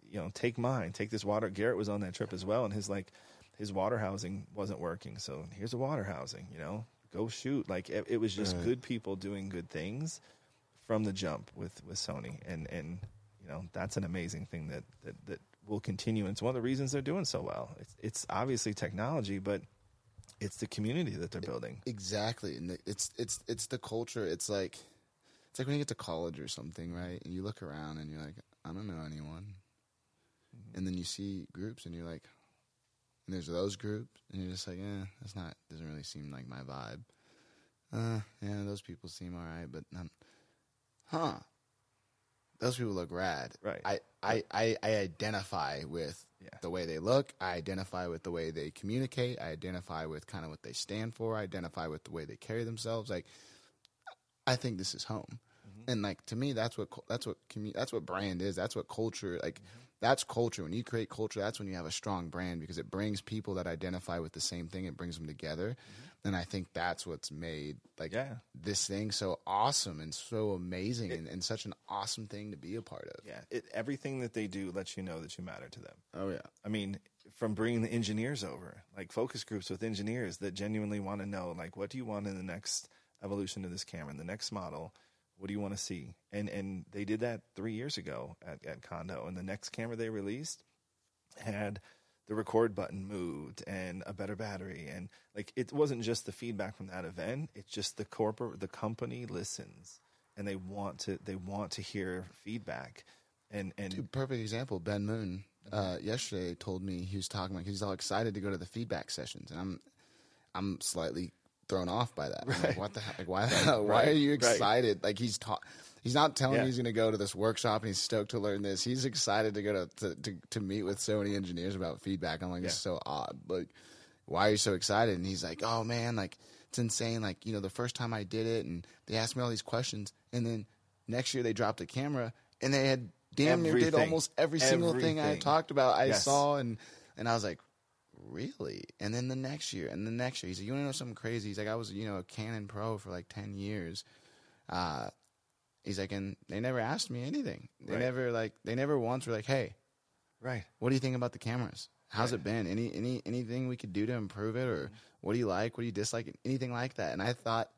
you know, take mine, take this water. Garrett was on that trip as well, and his like, his water housing wasn't working. So here's a water housing. You know, go shoot. Like it, it was just good people doing good things from the jump with with Sony, and and you know that's an amazing thing that that that will continue. And it's one of the reasons they're doing so well. It's it's obviously technology, but it's the community that they're building. Exactly, and it's it's it's the culture. It's like it's like when you get to college or something, right? And you look around and you're like, I don't know anyone, and then you see groups and you're like, and there's those groups, and you're just like, eh, that's not doesn't really seem like my vibe. Uh, yeah, those people seem all right, but um, huh? Those people look rad. Right. I I I, I identify with Yeah. the way they look. I identify with the way they communicate. I identify with kind of what they stand for. I identify with the way they carry themselves. Like, I think this is home. Mm-hmm. And like to me, that's what that's what commu- that's what brand is. That's what culture like. Mm-hmm. That's culture. When you create culture, that's when you have a strong brand because it brings people that identify with the same thing. It brings them together, mm-hmm. and I think that's what's made like Yeah. this thing so awesome and so amazing and, and such an awesome thing to be a part of. Yeah, it, everything that they do lets you know that you matter to them. Oh yeah. I mean, from bringing the engineers over, like focus groups with engineers that genuinely want to know, like, what do you want in the next evolution of this camera, in the next model? What do you want to see? And and they did that three years ago at, at Kando, and the next camera they released had the record button moved and a better battery, and like it wasn't just the feedback from that event; it's just the corporate, the company listens, and they want to they want to hear feedback, and and Dude, perfect example. Ben Moon uh, yesterday told me he was talking like he's all excited to go to the feedback sessions, and I'm I'm slightly thrown off by that. I'm like, what the heck? Like, why? why are you right. excited? Like he's ta- He's not telling Yeah. me he's going to go to this workshop and he's stoked to learn this. He's excited to go to to, to, to meet with so many engineers about feedback. I'm like, it's Yeah. so odd. Like, why are you so excited? And he's like, oh man, like it's insane. Like you know, the first time I did it, and they asked me all these questions, and then next year they dropped a camera, and they had damn near did almost every single thing I Everything. talked about. I Yes. saw, and and I was like, really? And then the next year, and the next year, he's like, you want to know something crazy? He's like, I was you know a Canon Pro for like ten years. Uh, he's like, and they never asked me anything. They Right. never like they never once were like, hey, Right. what do you think about the cameras? How's it been? Any any anything we could do to improve it, or what do you like? What do you dislike? Anything like that? And I thought,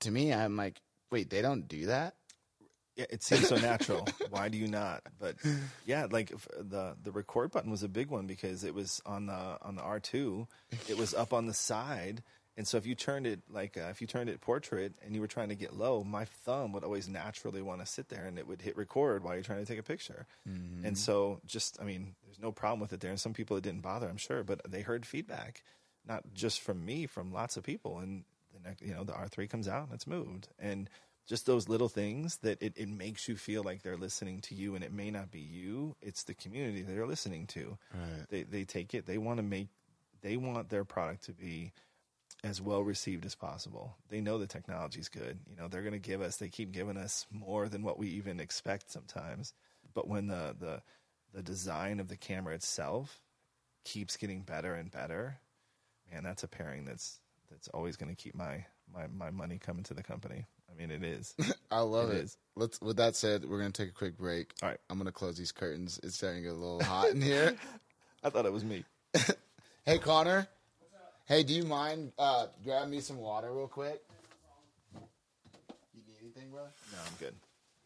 to me, I'm like, wait, they don't do that. Yeah, it seems so natural. Why do you not? But yeah, like the the record button was a big one because it was on the on the R two. It was up on the side, and so if you turned it like uh, if you turned it portrait and you were trying to get low, my thumb would always naturally want to sit there and it would hit record while you're trying to take a picture. And so just I mean, there's no problem with it there. And some people it didn't bother, I'm sure, but they heard feedback, not just from me, from lots of people. And the next, you know, the R three comes out and it's moved and just those little things that it, it makes you feel like they're listening to you and it may not be you it's the community that they're listening to. Right. they, they take it they want to make they want their product to be as well received as possible. They know the technology's good you know they're going to give us they keep giving us more than what we even expect sometimes. But when the the the design of the camera itself keeps getting better and better man that's a pairing that's that's always going to keep my my my money coming to the company i mean it is I love It it. is. Let's. With that said, we're gonna take a quick break. All right. I'm gonna close these curtains. It's starting to get a little hot in here. i thought it was me Hey, Connor. Hey, do you mind uh, grabbing me some water real quick? You need anything, bro? no i'm good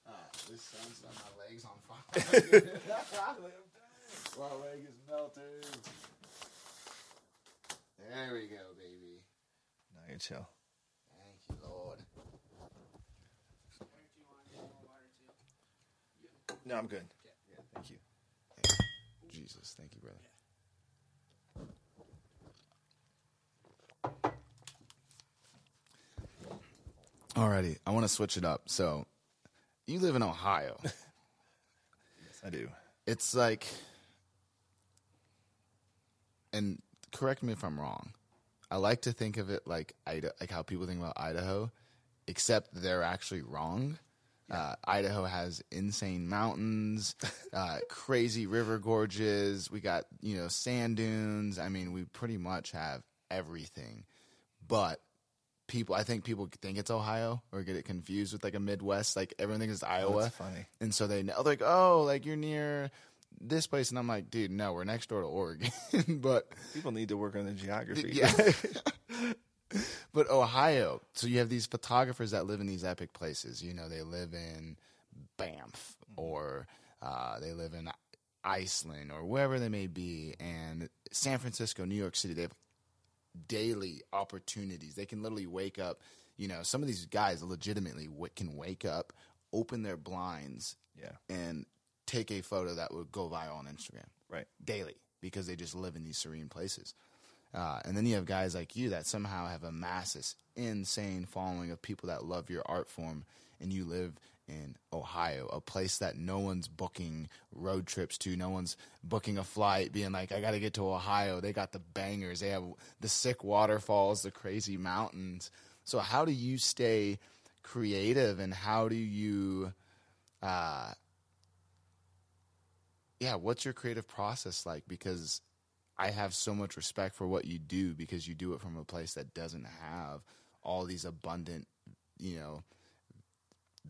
Uh, this sun's got my legs on fire. my leg is melting. There we go, baby. no you're chill Thank you, Lord. No i'm good yeah thank you Jesus, thank you, brother. Alrighty, I want to switch it up. So, you live in Ohio. yes i do it's like, and correct me if I'm wrong. I like to think of it like Idaho, like how people think about Idaho, except they're actually wrong. Uh, Idaho has insane mountains, uh, crazy river gorges. We got you know sand dunes. I mean, we pretty much have everything. But people, I think people think it's Ohio or get it confused with like a Midwest. Like everyone thinks it's Iowa. that's funny. And so they know, they're like, oh, like you're near this place, and I'm like, dude, no, we're next door to Oregon. but people need to work on the geography yeah, but Ohio. So you have these photographers that live in these epic places. You know, they live in Banff or uh, they live in Iceland or wherever they may be, and San Francisco, New York City. They have daily opportunities. They can literally wake up. You know, some of these guys legitimately w- can wake up, open their blinds, yeah and take a photo that would go viral on Instagram right daily because they just live in these serene places. Uh, and then you have guys like you that somehow have amassed this insane following of people that love your art form, and you live in Ohio, a place that no one's booking road trips to. No one's booking a flight, being like, I got to get to Ohio. They got the bangers. They have the sick waterfalls, the crazy mountains. So, how do you stay creative and how do you, uh, yeah, what's your creative process like? Because I have so much respect for what you do because you do it from a place that doesn't have all these abundant, you know,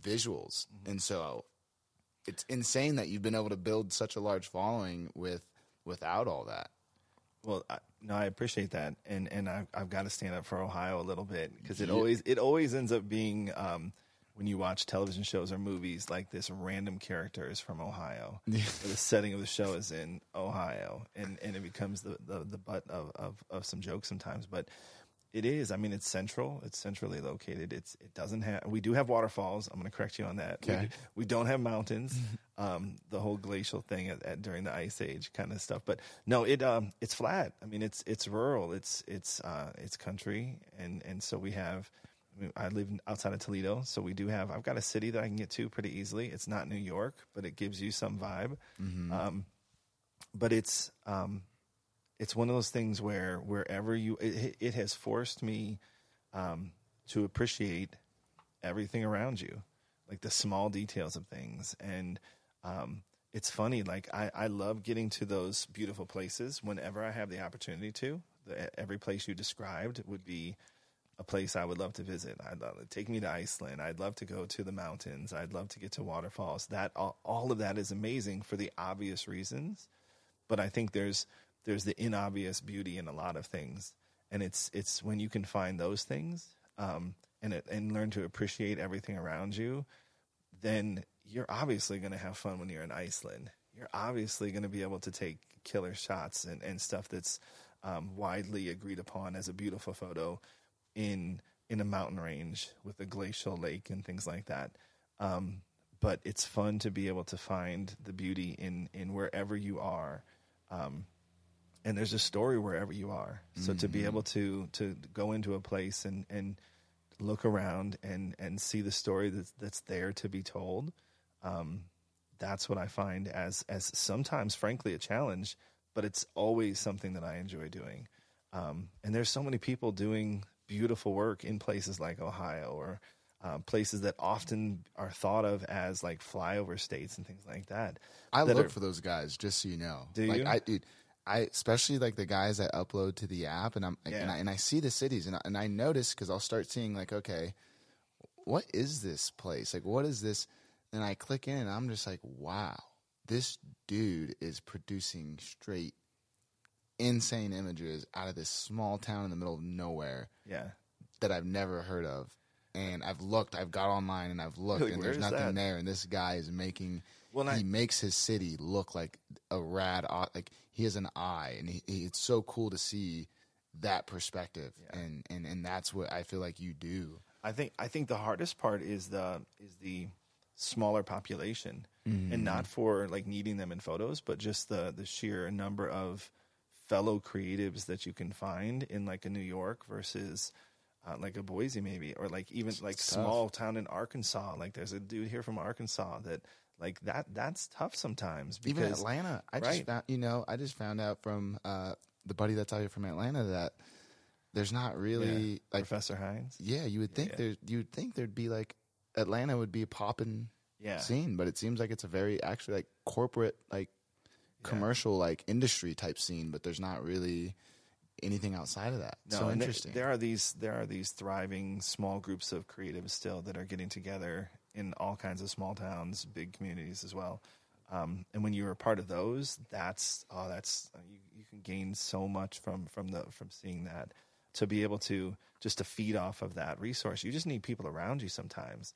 visuals. And so it's insane that you've been able to build such a large following with without all that. Well, I, no, I appreciate that, and and I, I've got to stand up for Ohio a little bit because it Yeah. always it always ends up being um, when you watch television shows or movies like this random character is from Ohio. The setting of the show is in Ohio, and and it becomes the the, the butt of, of of some jokes sometimes, but. It is. I mean, it's central. It's centrally located. It's. It doesn't have. We do have waterfalls. I'm going to correct you on that. We Okay. do- We, don't have mountains. um, the whole glacial thing at, at, during the ice age kind of stuff. But no, it. Um, it's flat. I mean, it's it's rural. It's it's uh, it's country, and and so we have. I, live outside of Toledo, so we do have. I've got a city that I can get to pretty easily. It's not New York, but it gives you some vibe. Um, but it's um, it's one of those things where wherever you, it, it has forced me um, to appreciate everything around you, like the small details of things. And um, it's funny, like I, I love getting to those beautiful places whenever I have the opportunity to. The, every place you described would be a place I would love to visit. I'd love take me to Iceland. I'd love to go to the mountains. I'd love to get to waterfalls. That all, all of that is amazing for the obvious reasons, but I think there's there's the inobvious beauty in a lot of things, and it's it's when you can find those things um, and it, and learn to appreciate everything around you, then you're obviously going to have fun when you're in Iceland. You're obviously going to be able to take killer shots and, and stuff that's um, widely agreed upon as a beautiful photo in in a mountain range with a glacial lake and things like that. Um, but it's fun to be able to find the beauty in in wherever you are. Um, and there's a story wherever you are. So mm-hmm. to be mm-hmm. able to to go into a place and and look around and and see the story that's that's there to be told, um, that's what I find as as sometimes, frankly, a challenge. But it's always something that I enjoy doing. Um, and there's so many people doing beautiful work in places like Ohio or uh, places that often are thought of as like flyover states and things like that. I that look are, for those guys, just so you know. Do like, you? I, dude, I especially like the guys that upload to the app, and I'm yeah. and, I, and I see the cities, and I, and I notice because I'll start seeing like, okay, what is this place? Like, what is this? And I click in, and I'm just like, wow, this dude is producing straight insane images out of this small town in the middle of nowhere. Yeah, that I've never heard of. And I've looked, I've got online and I've looked, really, and there's nothing that? there. And this guy is making well, he I, makes his city look like a rad. Like he has an eye, and he, he, it's so cool to see that perspective, yeah. and, and and that's what I feel like you do. I think I think the hardest part is the is the smaller population, mm-hmm. and not for like needing them in photos, but just the the sheer number of fellow creatives that you can find in like a New York versus. Uh, like a Boise, maybe, or like even like it's small tough. town in Arkansas. Like there's a dude here from Arkansas that like that that's tough sometimes because even Atlanta I right. just found you know I just found out from uh, the buddy that's out here from Atlanta that there's not really yeah. like Professor Hines yeah you would think yeah. there you would think there'd be like Atlanta would be a popping yeah. scene but it seems like it's a very actually like corporate like commercial like industry type scene but there's not really anything outside of that. No, so interesting. There, there, are these there are these thriving small groups of creatives still that are getting together in all kinds of small towns, big communities as well. Um, and when you're a part of those, that's oh, that's you, you can gain so much from from the from seeing that. To be able to just to feed off of that resource, you just need people around you sometimes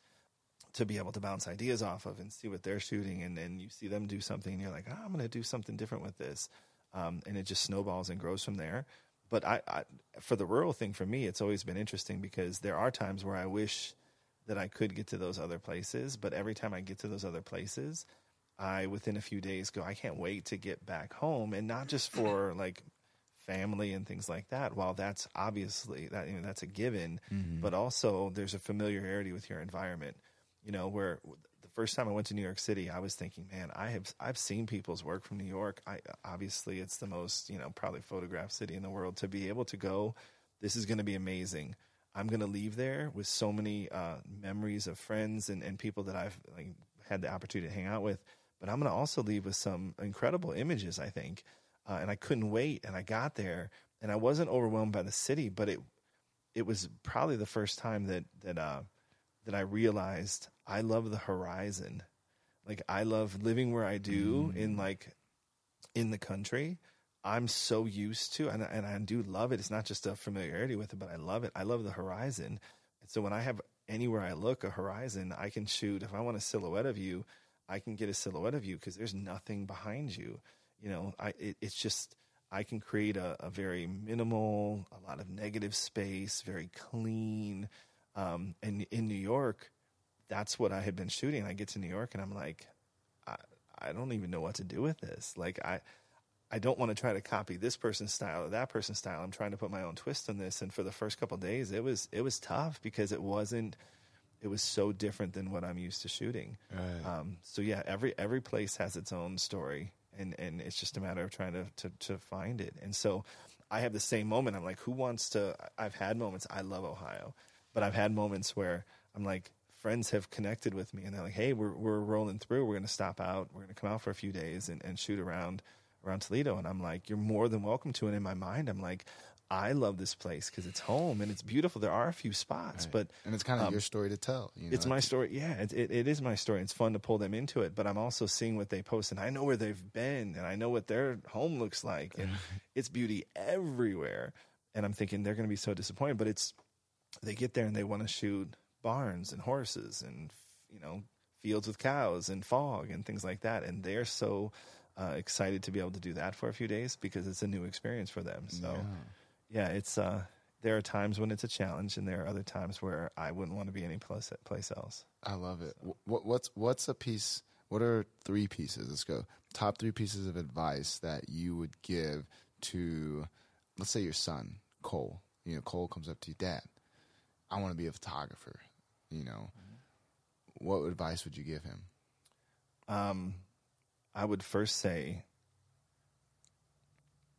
to be able to bounce ideas off of and see what they're shooting, and then you see them do something, and you're like, oh, I'm going to do something different with this, um, and it just snowballs and grows from there. But I, I, for the rural thing, for me, it's always been interesting because there are times where I wish that I could get to those other places. But every time I get to those other places, I within a few days go, I can't wait to get back home, and not just for like family and things like that. While that's obviously that you know that's a given, mm-hmm. but also there's a familiarity with your environment. You know, where the first time I went to New York City, I was thinking, man, I have I've seen people's work from New York. I obviously it's the most you know probably photographed city in the world. To be able to go, this is going to be amazing I'm going to leave there with so many uh, memories of friends and, and people that I've like, had the opportunity to hang out with. But I'm going to also leave with some incredible images, I think. Uh, and I couldn't wait. And I got there, and I wasn't overwhelmed by the city, but it it was probably the first time that that uh, that I realized I love the horizon. Like I love living where I do mm. in like in the country I'm so used to, and, and I do love it. It's not just a familiarity with it, but I love it. I love the horizon. And so when I have anywhere I look a horizon, I can shoot. If I want a silhouette of you, I can get a silhouette of you because there's nothing behind you. You know, I it, it's just I can create a, a, very minimal, a lot of negative space, very clean. Um, and in New York, that's what I had been shooting. I get to New York and I'm like, I, I don't even know what to do with this. Like I I don't want to try to copy this person's style or that person's style. I'm trying to put my own twist on this. And for the first couple days, it was it was tough because it wasn't. It was so different than what I'm used to shooting. Right. Um, so yeah, every every place has its own story, and and it's just a matter of trying to to, to find it. And so, I have the same moment. I'm like, who wants to? I've had moments. I love Ohio, but I've had moments where I'm like, friends have connected with me, and they're like, hey, we're we're rolling through. We're going to stop out. We're going to come out for a few days and and shoot around around Toledo. And I'm like, you're more than welcome to. And in my mind, I'm like, I love this place because it's home and it's beautiful. There are a few spots, Right. but and it's kind of um, your story to tell. You know? it's my story. Yeah, it, it, it is my story. It's fun to pull them into it, but I'm also seeing what they post, and I know where they've been, and I know what their home looks like, and it's beauty everywhere. And I'm thinking they're going to be so disappointed, but it's they get there and they want to shoot barns and horses and you know fields with cows and fog and things like that, and they're so uh, excited to be able to do that for a few days because it's a new experience for them. So yeah, it's uh, there are times when it's a challenge, and there are other times where I wouldn't want to be any place place else. I love it. Wh- What, what's what's a piece? What are three pieces? Let's go. Top three pieces of advice that you would give to, let's say, your son Cole. You know, Cole comes up to you, Dad. I want to be a photographer. You know, what advice would you give him? Um, I would first say,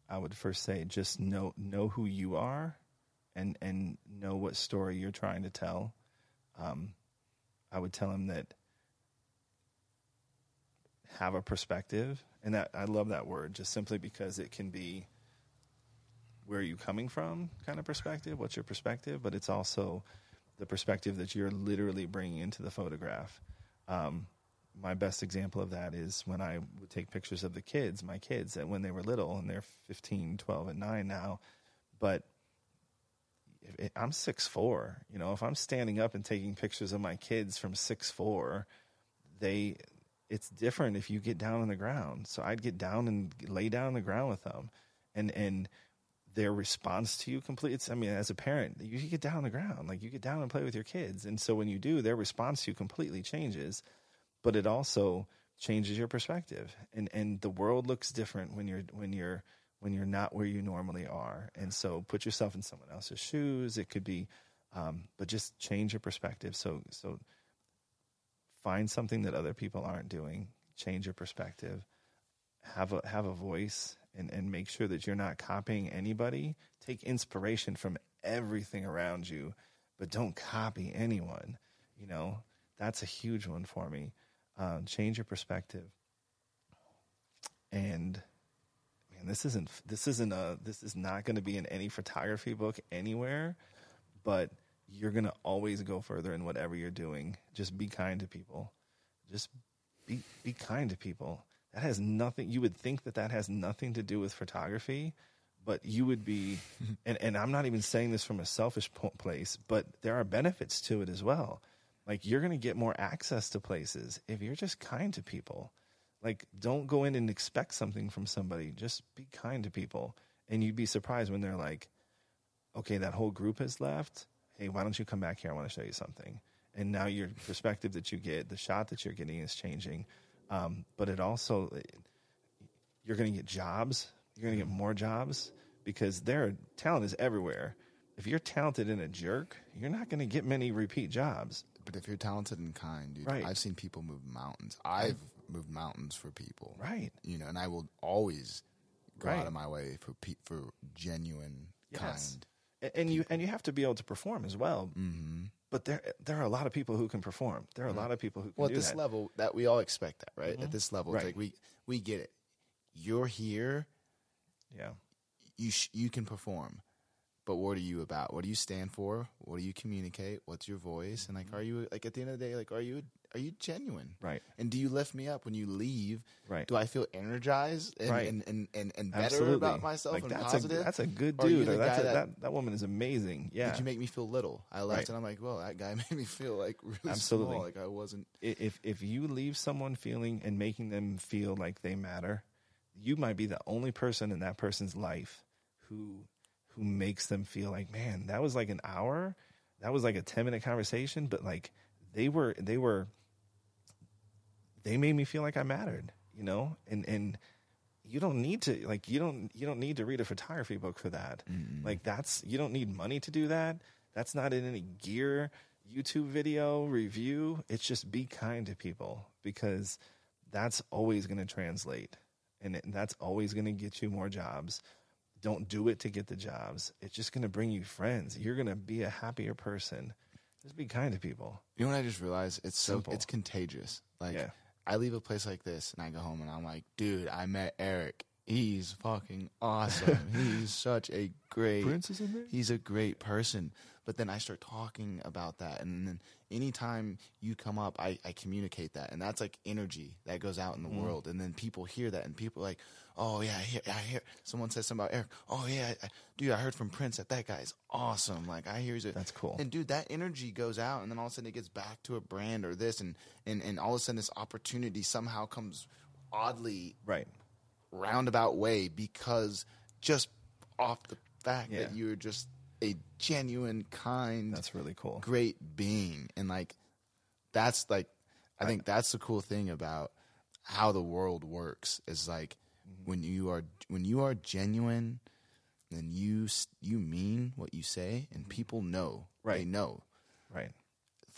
I would first say, just know know who you are, and and know what story you're trying to tell. Um, I would tell him that have a perspective, and that I love that word just simply because it can be where are you coming from kind of perspective. What's your perspective? But it's also the perspective that you're literally bringing into the photograph. Um, my best example of that is when I would take pictures of the kids, my kids, and when they were little, and they're 15, 12, and 9 now. But it, I'm six four, you know, if I'm standing up and taking pictures of my kids from 6'4, they, it's different if you get down on the ground. So I'd get down and lay down on the ground with them. And, and, their response to you completely i mean as a parent you get down on the ground like you get down and play with your kids. And so when you do their response to you completely changes but it also changes your perspective. And and the world looks different when you're when you're when you're not where you normally are. And so put yourself in someone else's shoes. It could be um, but just change your perspective. So so find something that other people aren't doing. Change your perspective. Have a have a voice and, and make sure that you're not copying anybody. Take inspiration from everything around you, but don't copy anyone. You know, that's a huge one for me. Um, change your perspective. And man, this isn't this isn't a this is not going to be in any photography book anywhere, but you're going to always go further in whatever you're doing. Just be kind to people. Just be be kind to people that has nothing you would think that that has nothing to do with photography but you would be and, and i'm not even saying this from a selfish place but there are benefits to it as well. Like you're going to get more access to places if you're just kind to people. Like don't go in and expect something from somebody just be kind to people. And you'd be surprised when they're like okay that whole group has left. Hey why don't you come back here? I want to show you something. And now your perspective that you get the shot that you're getting is changing um, but it also you're going to get jobs. You're going to get more jobs because their talent is everywhere. If you're talented and a jerk, you're not going to get many repeat jobs. But if you're talented and kind, dude, Right. I've seen people move mountains. I've moved mountains for people, Right. You know, and I will always go Right. out of my way for pe- for genuine, Yes. kind. And you and you have to be able to perform as well. Mm-hmm. But there there are a lot of people who can perform. There are a mm-hmm. lot of people who can Well, at do this that. level, that we all expect that, right? At mm-hmm. this level, Right. like we we get it. You're here. yeah. You sh- you can perform, but what are you about? What do you stand for? What do you communicate? What's your voice? And like, are mm-hmm. you like at the end of the day, like, are you are you genuine? Right. And do you lift me up when you leave? Right. Do I feel energized and Right. and, and, and, and better Absolutely. about myself Like and that's positive? a that's a good Or are you dude. that's a, that- that that woman is amazing. Yeah. Did you make me feel little? I left Right. and I'm like, well, that guy made me feel like really Absolutely. small. Like I wasn't. if if you leave someone feeling and making them feel like they matter, you might be the only person in that person's life who who makes them feel like, man, that was like an hour, that was like a 10 minute conversation, but like they were they were they made me feel like I mattered, you know? And and you don't need to like you don't you don't need to read a photography book for that. Like that's you don't need money to do that. That's not in any gear YouTube video review. It's just be kind to people because that's always going to translate. and that's always going to get you more jobs. Don't do it to get the jobs. It's just going to bring you friends. You're going to be a happier person. Just be kind to people. You know what I just realized? It's so Simple. it's contagious. Like Yeah. I leave a place like this and I go home and I'm like, dude, I met Eric. He's fucking awesome. He's such a great Prince is in there? He's a great person. But then I start talking about that and then anytime you come up I, I communicate that and that's like energy that goes out in the Mm-hmm. world and then people hear that and people are like, Oh yeah, I hear, I hear someone says something about Eric. Oh yeah, I, dude, I heard from Prince that that guy's awesome. Like I hear he's a, That's cool. and dude, that energy goes out, and then all of a sudden it gets back to a brand or this, and and and all of a sudden this opportunity somehow comes oddly Right. roundabout way because just off the fact Yeah. that you're just a genuine, kind, That's really cool. great being, and like that's like I think that's the cool thing about how the world works is like Mm-hmm. when you are when you are genuine then you you mean what you say and people know. Right. they know. Right.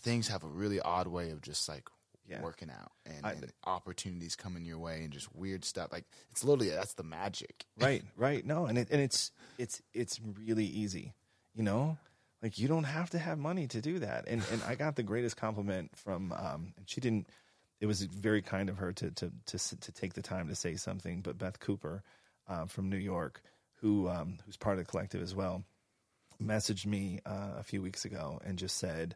things have a really odd way of just like Yeah. working out and, I- and opportunities coming your way and just weird stuff. Like it's literally that's the magic. Right. Right. No and it, and it's it's it's really easy you know? Like you don't have to have money to do that. And and i got the greatest compliment from um and she didn't it was very kind of her to to to, to take the time to say something but beth cooper uh, from new york who um who's part of the collective as well messaged me uh, a few weeks ago and just said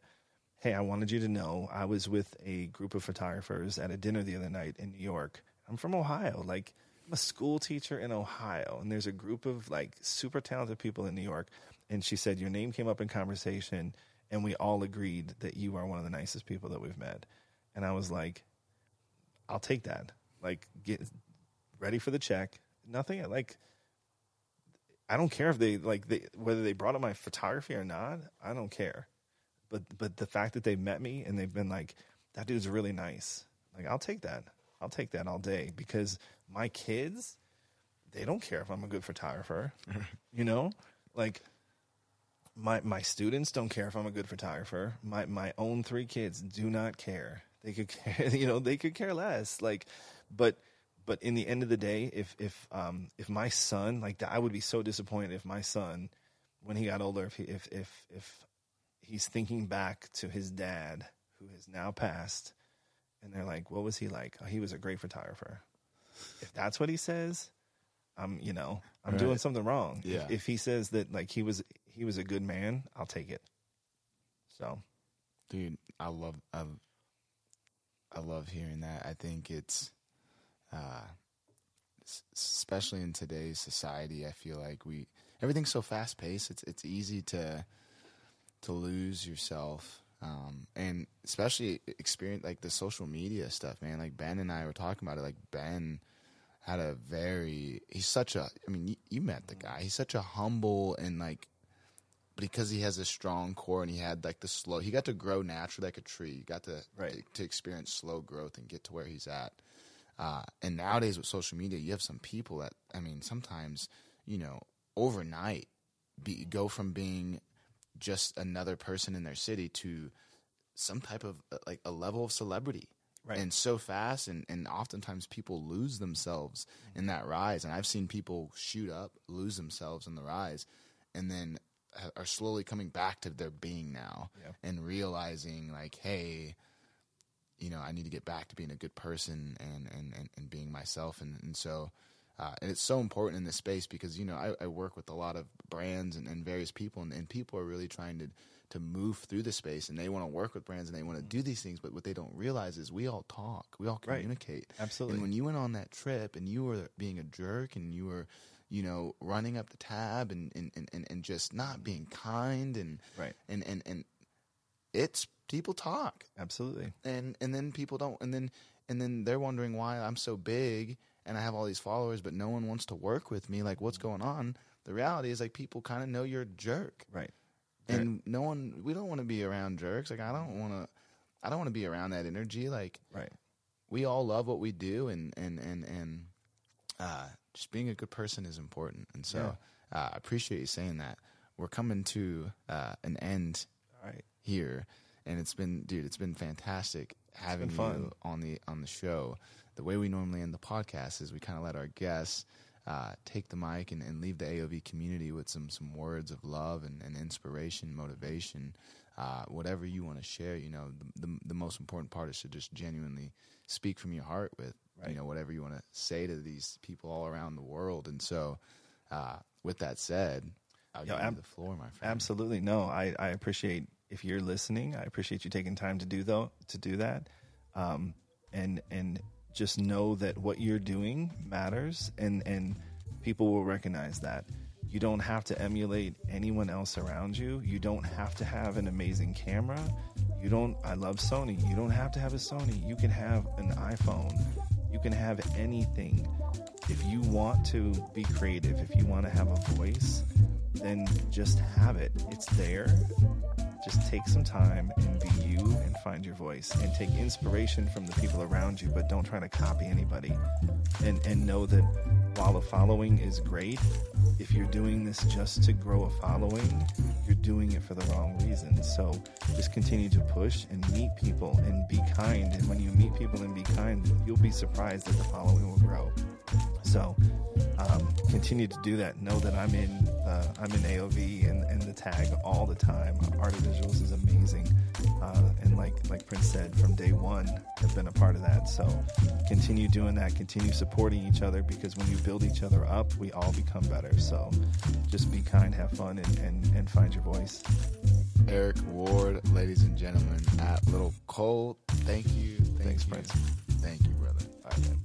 hey i wanted you to know i was with a group of photographers at a dinner the other night in new york. I'm from ohio. Like i'm a school teacher in ohio and there's a group of like super talented people in new york and she said your name came up in conversation and we all agreed that you are one of the nicest people that we've met and i was like i'll take that like get ready for the check nothing like I don't care if they like they, whether they brought up my photography or not. I don't care, but but the fact that they met me and they've been like, that dude's really nice. Like I'll take that. I'll take that all day because my kids, they don't care if I'm a good photographer. you know, like my my students don't care if I'm a good photographer. My my own three kids do not care. They could care, you know, they could care less. Like, but but in the end of the day, if if um if my son like I would be so disappointed if my son, when he got older, if he, if if if he's thinking back to his dad who has now passed, and they're like, "What was he like? Oh, he was a great photographer." If that's what he says, I'm you know I'm doing something wrong. If- Yeah. If, he says that like he was he was a good man, I'll take it. So dude i love I, I love hearing that. I think it's uh especially in today's society i feel like we everything's so fast paced it's it's easy to to lose yourself. Um and especially experience like the social media stuff man. Like ben and i were talking about it. Like ben had a very he's such a i mean you, you met the guy. He's such a humble and like because he has a strong core and he had like the slow he got to grow naturally like a tree. He got to Right. to experience slow growth and get to where he's at. Uh, and nowadays with social media you have some people that i mean sometimes you know overnight be, go from being just another person in their city to some type of uh, like a level of celebrity. Right. and so fast and, and oftentimes people lose themselves in that rise. And i've seen people shoot up lose themselves in the rise. And then are slowly coming back to their being now Yeah. and realizing like hey you know i need to get back to being a good person and and, and, and being myself. And, and so uh, and it's so important in this space because you know I, I work with a lot of brands and, and various people and, and people are really trying to to move through the space and they want to work with brands and they want to do these things. But what they don't realize is we all talk. We all communicate. Absolutely. and when you went on that trip and you were being a jerk and you were you know running up the tab and and, and, and, just not being kind and Right. and and, and it's people talk. Absolutely, and and then people don't and then and then they're wondering why I'm so big and I have all these followers but no one wants to work with me. Like what's going on? The reality is like people kind of know you're a jerk. Right, and no one we don't want to be around jerks. Like I don't want to I don't want to be around that energy. Like right. we all love what we do and and and and uh, just being a good person is important and so uh, I appreciate you saying that we're coming to uh, an end All right. here and it's been dude it's been fantastic having been fun. you on the on the show. The way we normally end the podcast is we kind of let our guests uh, take the mic and, and leave the AOV community with some some words of love and, and inspiration, motivation, uh, whatever you want to share. You know, the, the the most important part is to just genuinely speak from your heart with you know whatever you want to say to these people all around the world. And so, uh, with that said, I'll give you ab- the floor, my friend. Absolutely. No, I, I appreciate if you're listening, I appreciate you taking time to do though to do that. Um, and and just know that what you're doing matters and, and people will recognize that. You don't have to emulate anyone else around you. You don't have to have an amazing camera. You don't I love Sony. You don't have to have a Sony. You can have an iPhone. You can have anything. If you want to be creative, if you want to have a voice, then just have it. It's there. Just take some time and be you find your voice and take inspiration from the people around you, but don't try to copy anybody. And and know that while a following is great, if you're doing this just to grow a following, you're doing it for the wrong reasons. So just continue to push and meet people and be kind. And when you meet people and be kind, you'll be surprised that the following will grow. So um, continue to do that. Know that I'm in uh, I'm in AOV and, and the tag all the time. Art of Visuals is amazing, uh, and like like Prince said, from day one, I've been a part of that. So continue doing that. Continue supporting each other because when you build each other up, we all become better. So just be kind, have fun, and, and, and find your voice. Eric Ward, ladies and gentlemen, at Little Cold. Thank you. Thank Thanks, you. Prince. Thank you, brother. All right, man.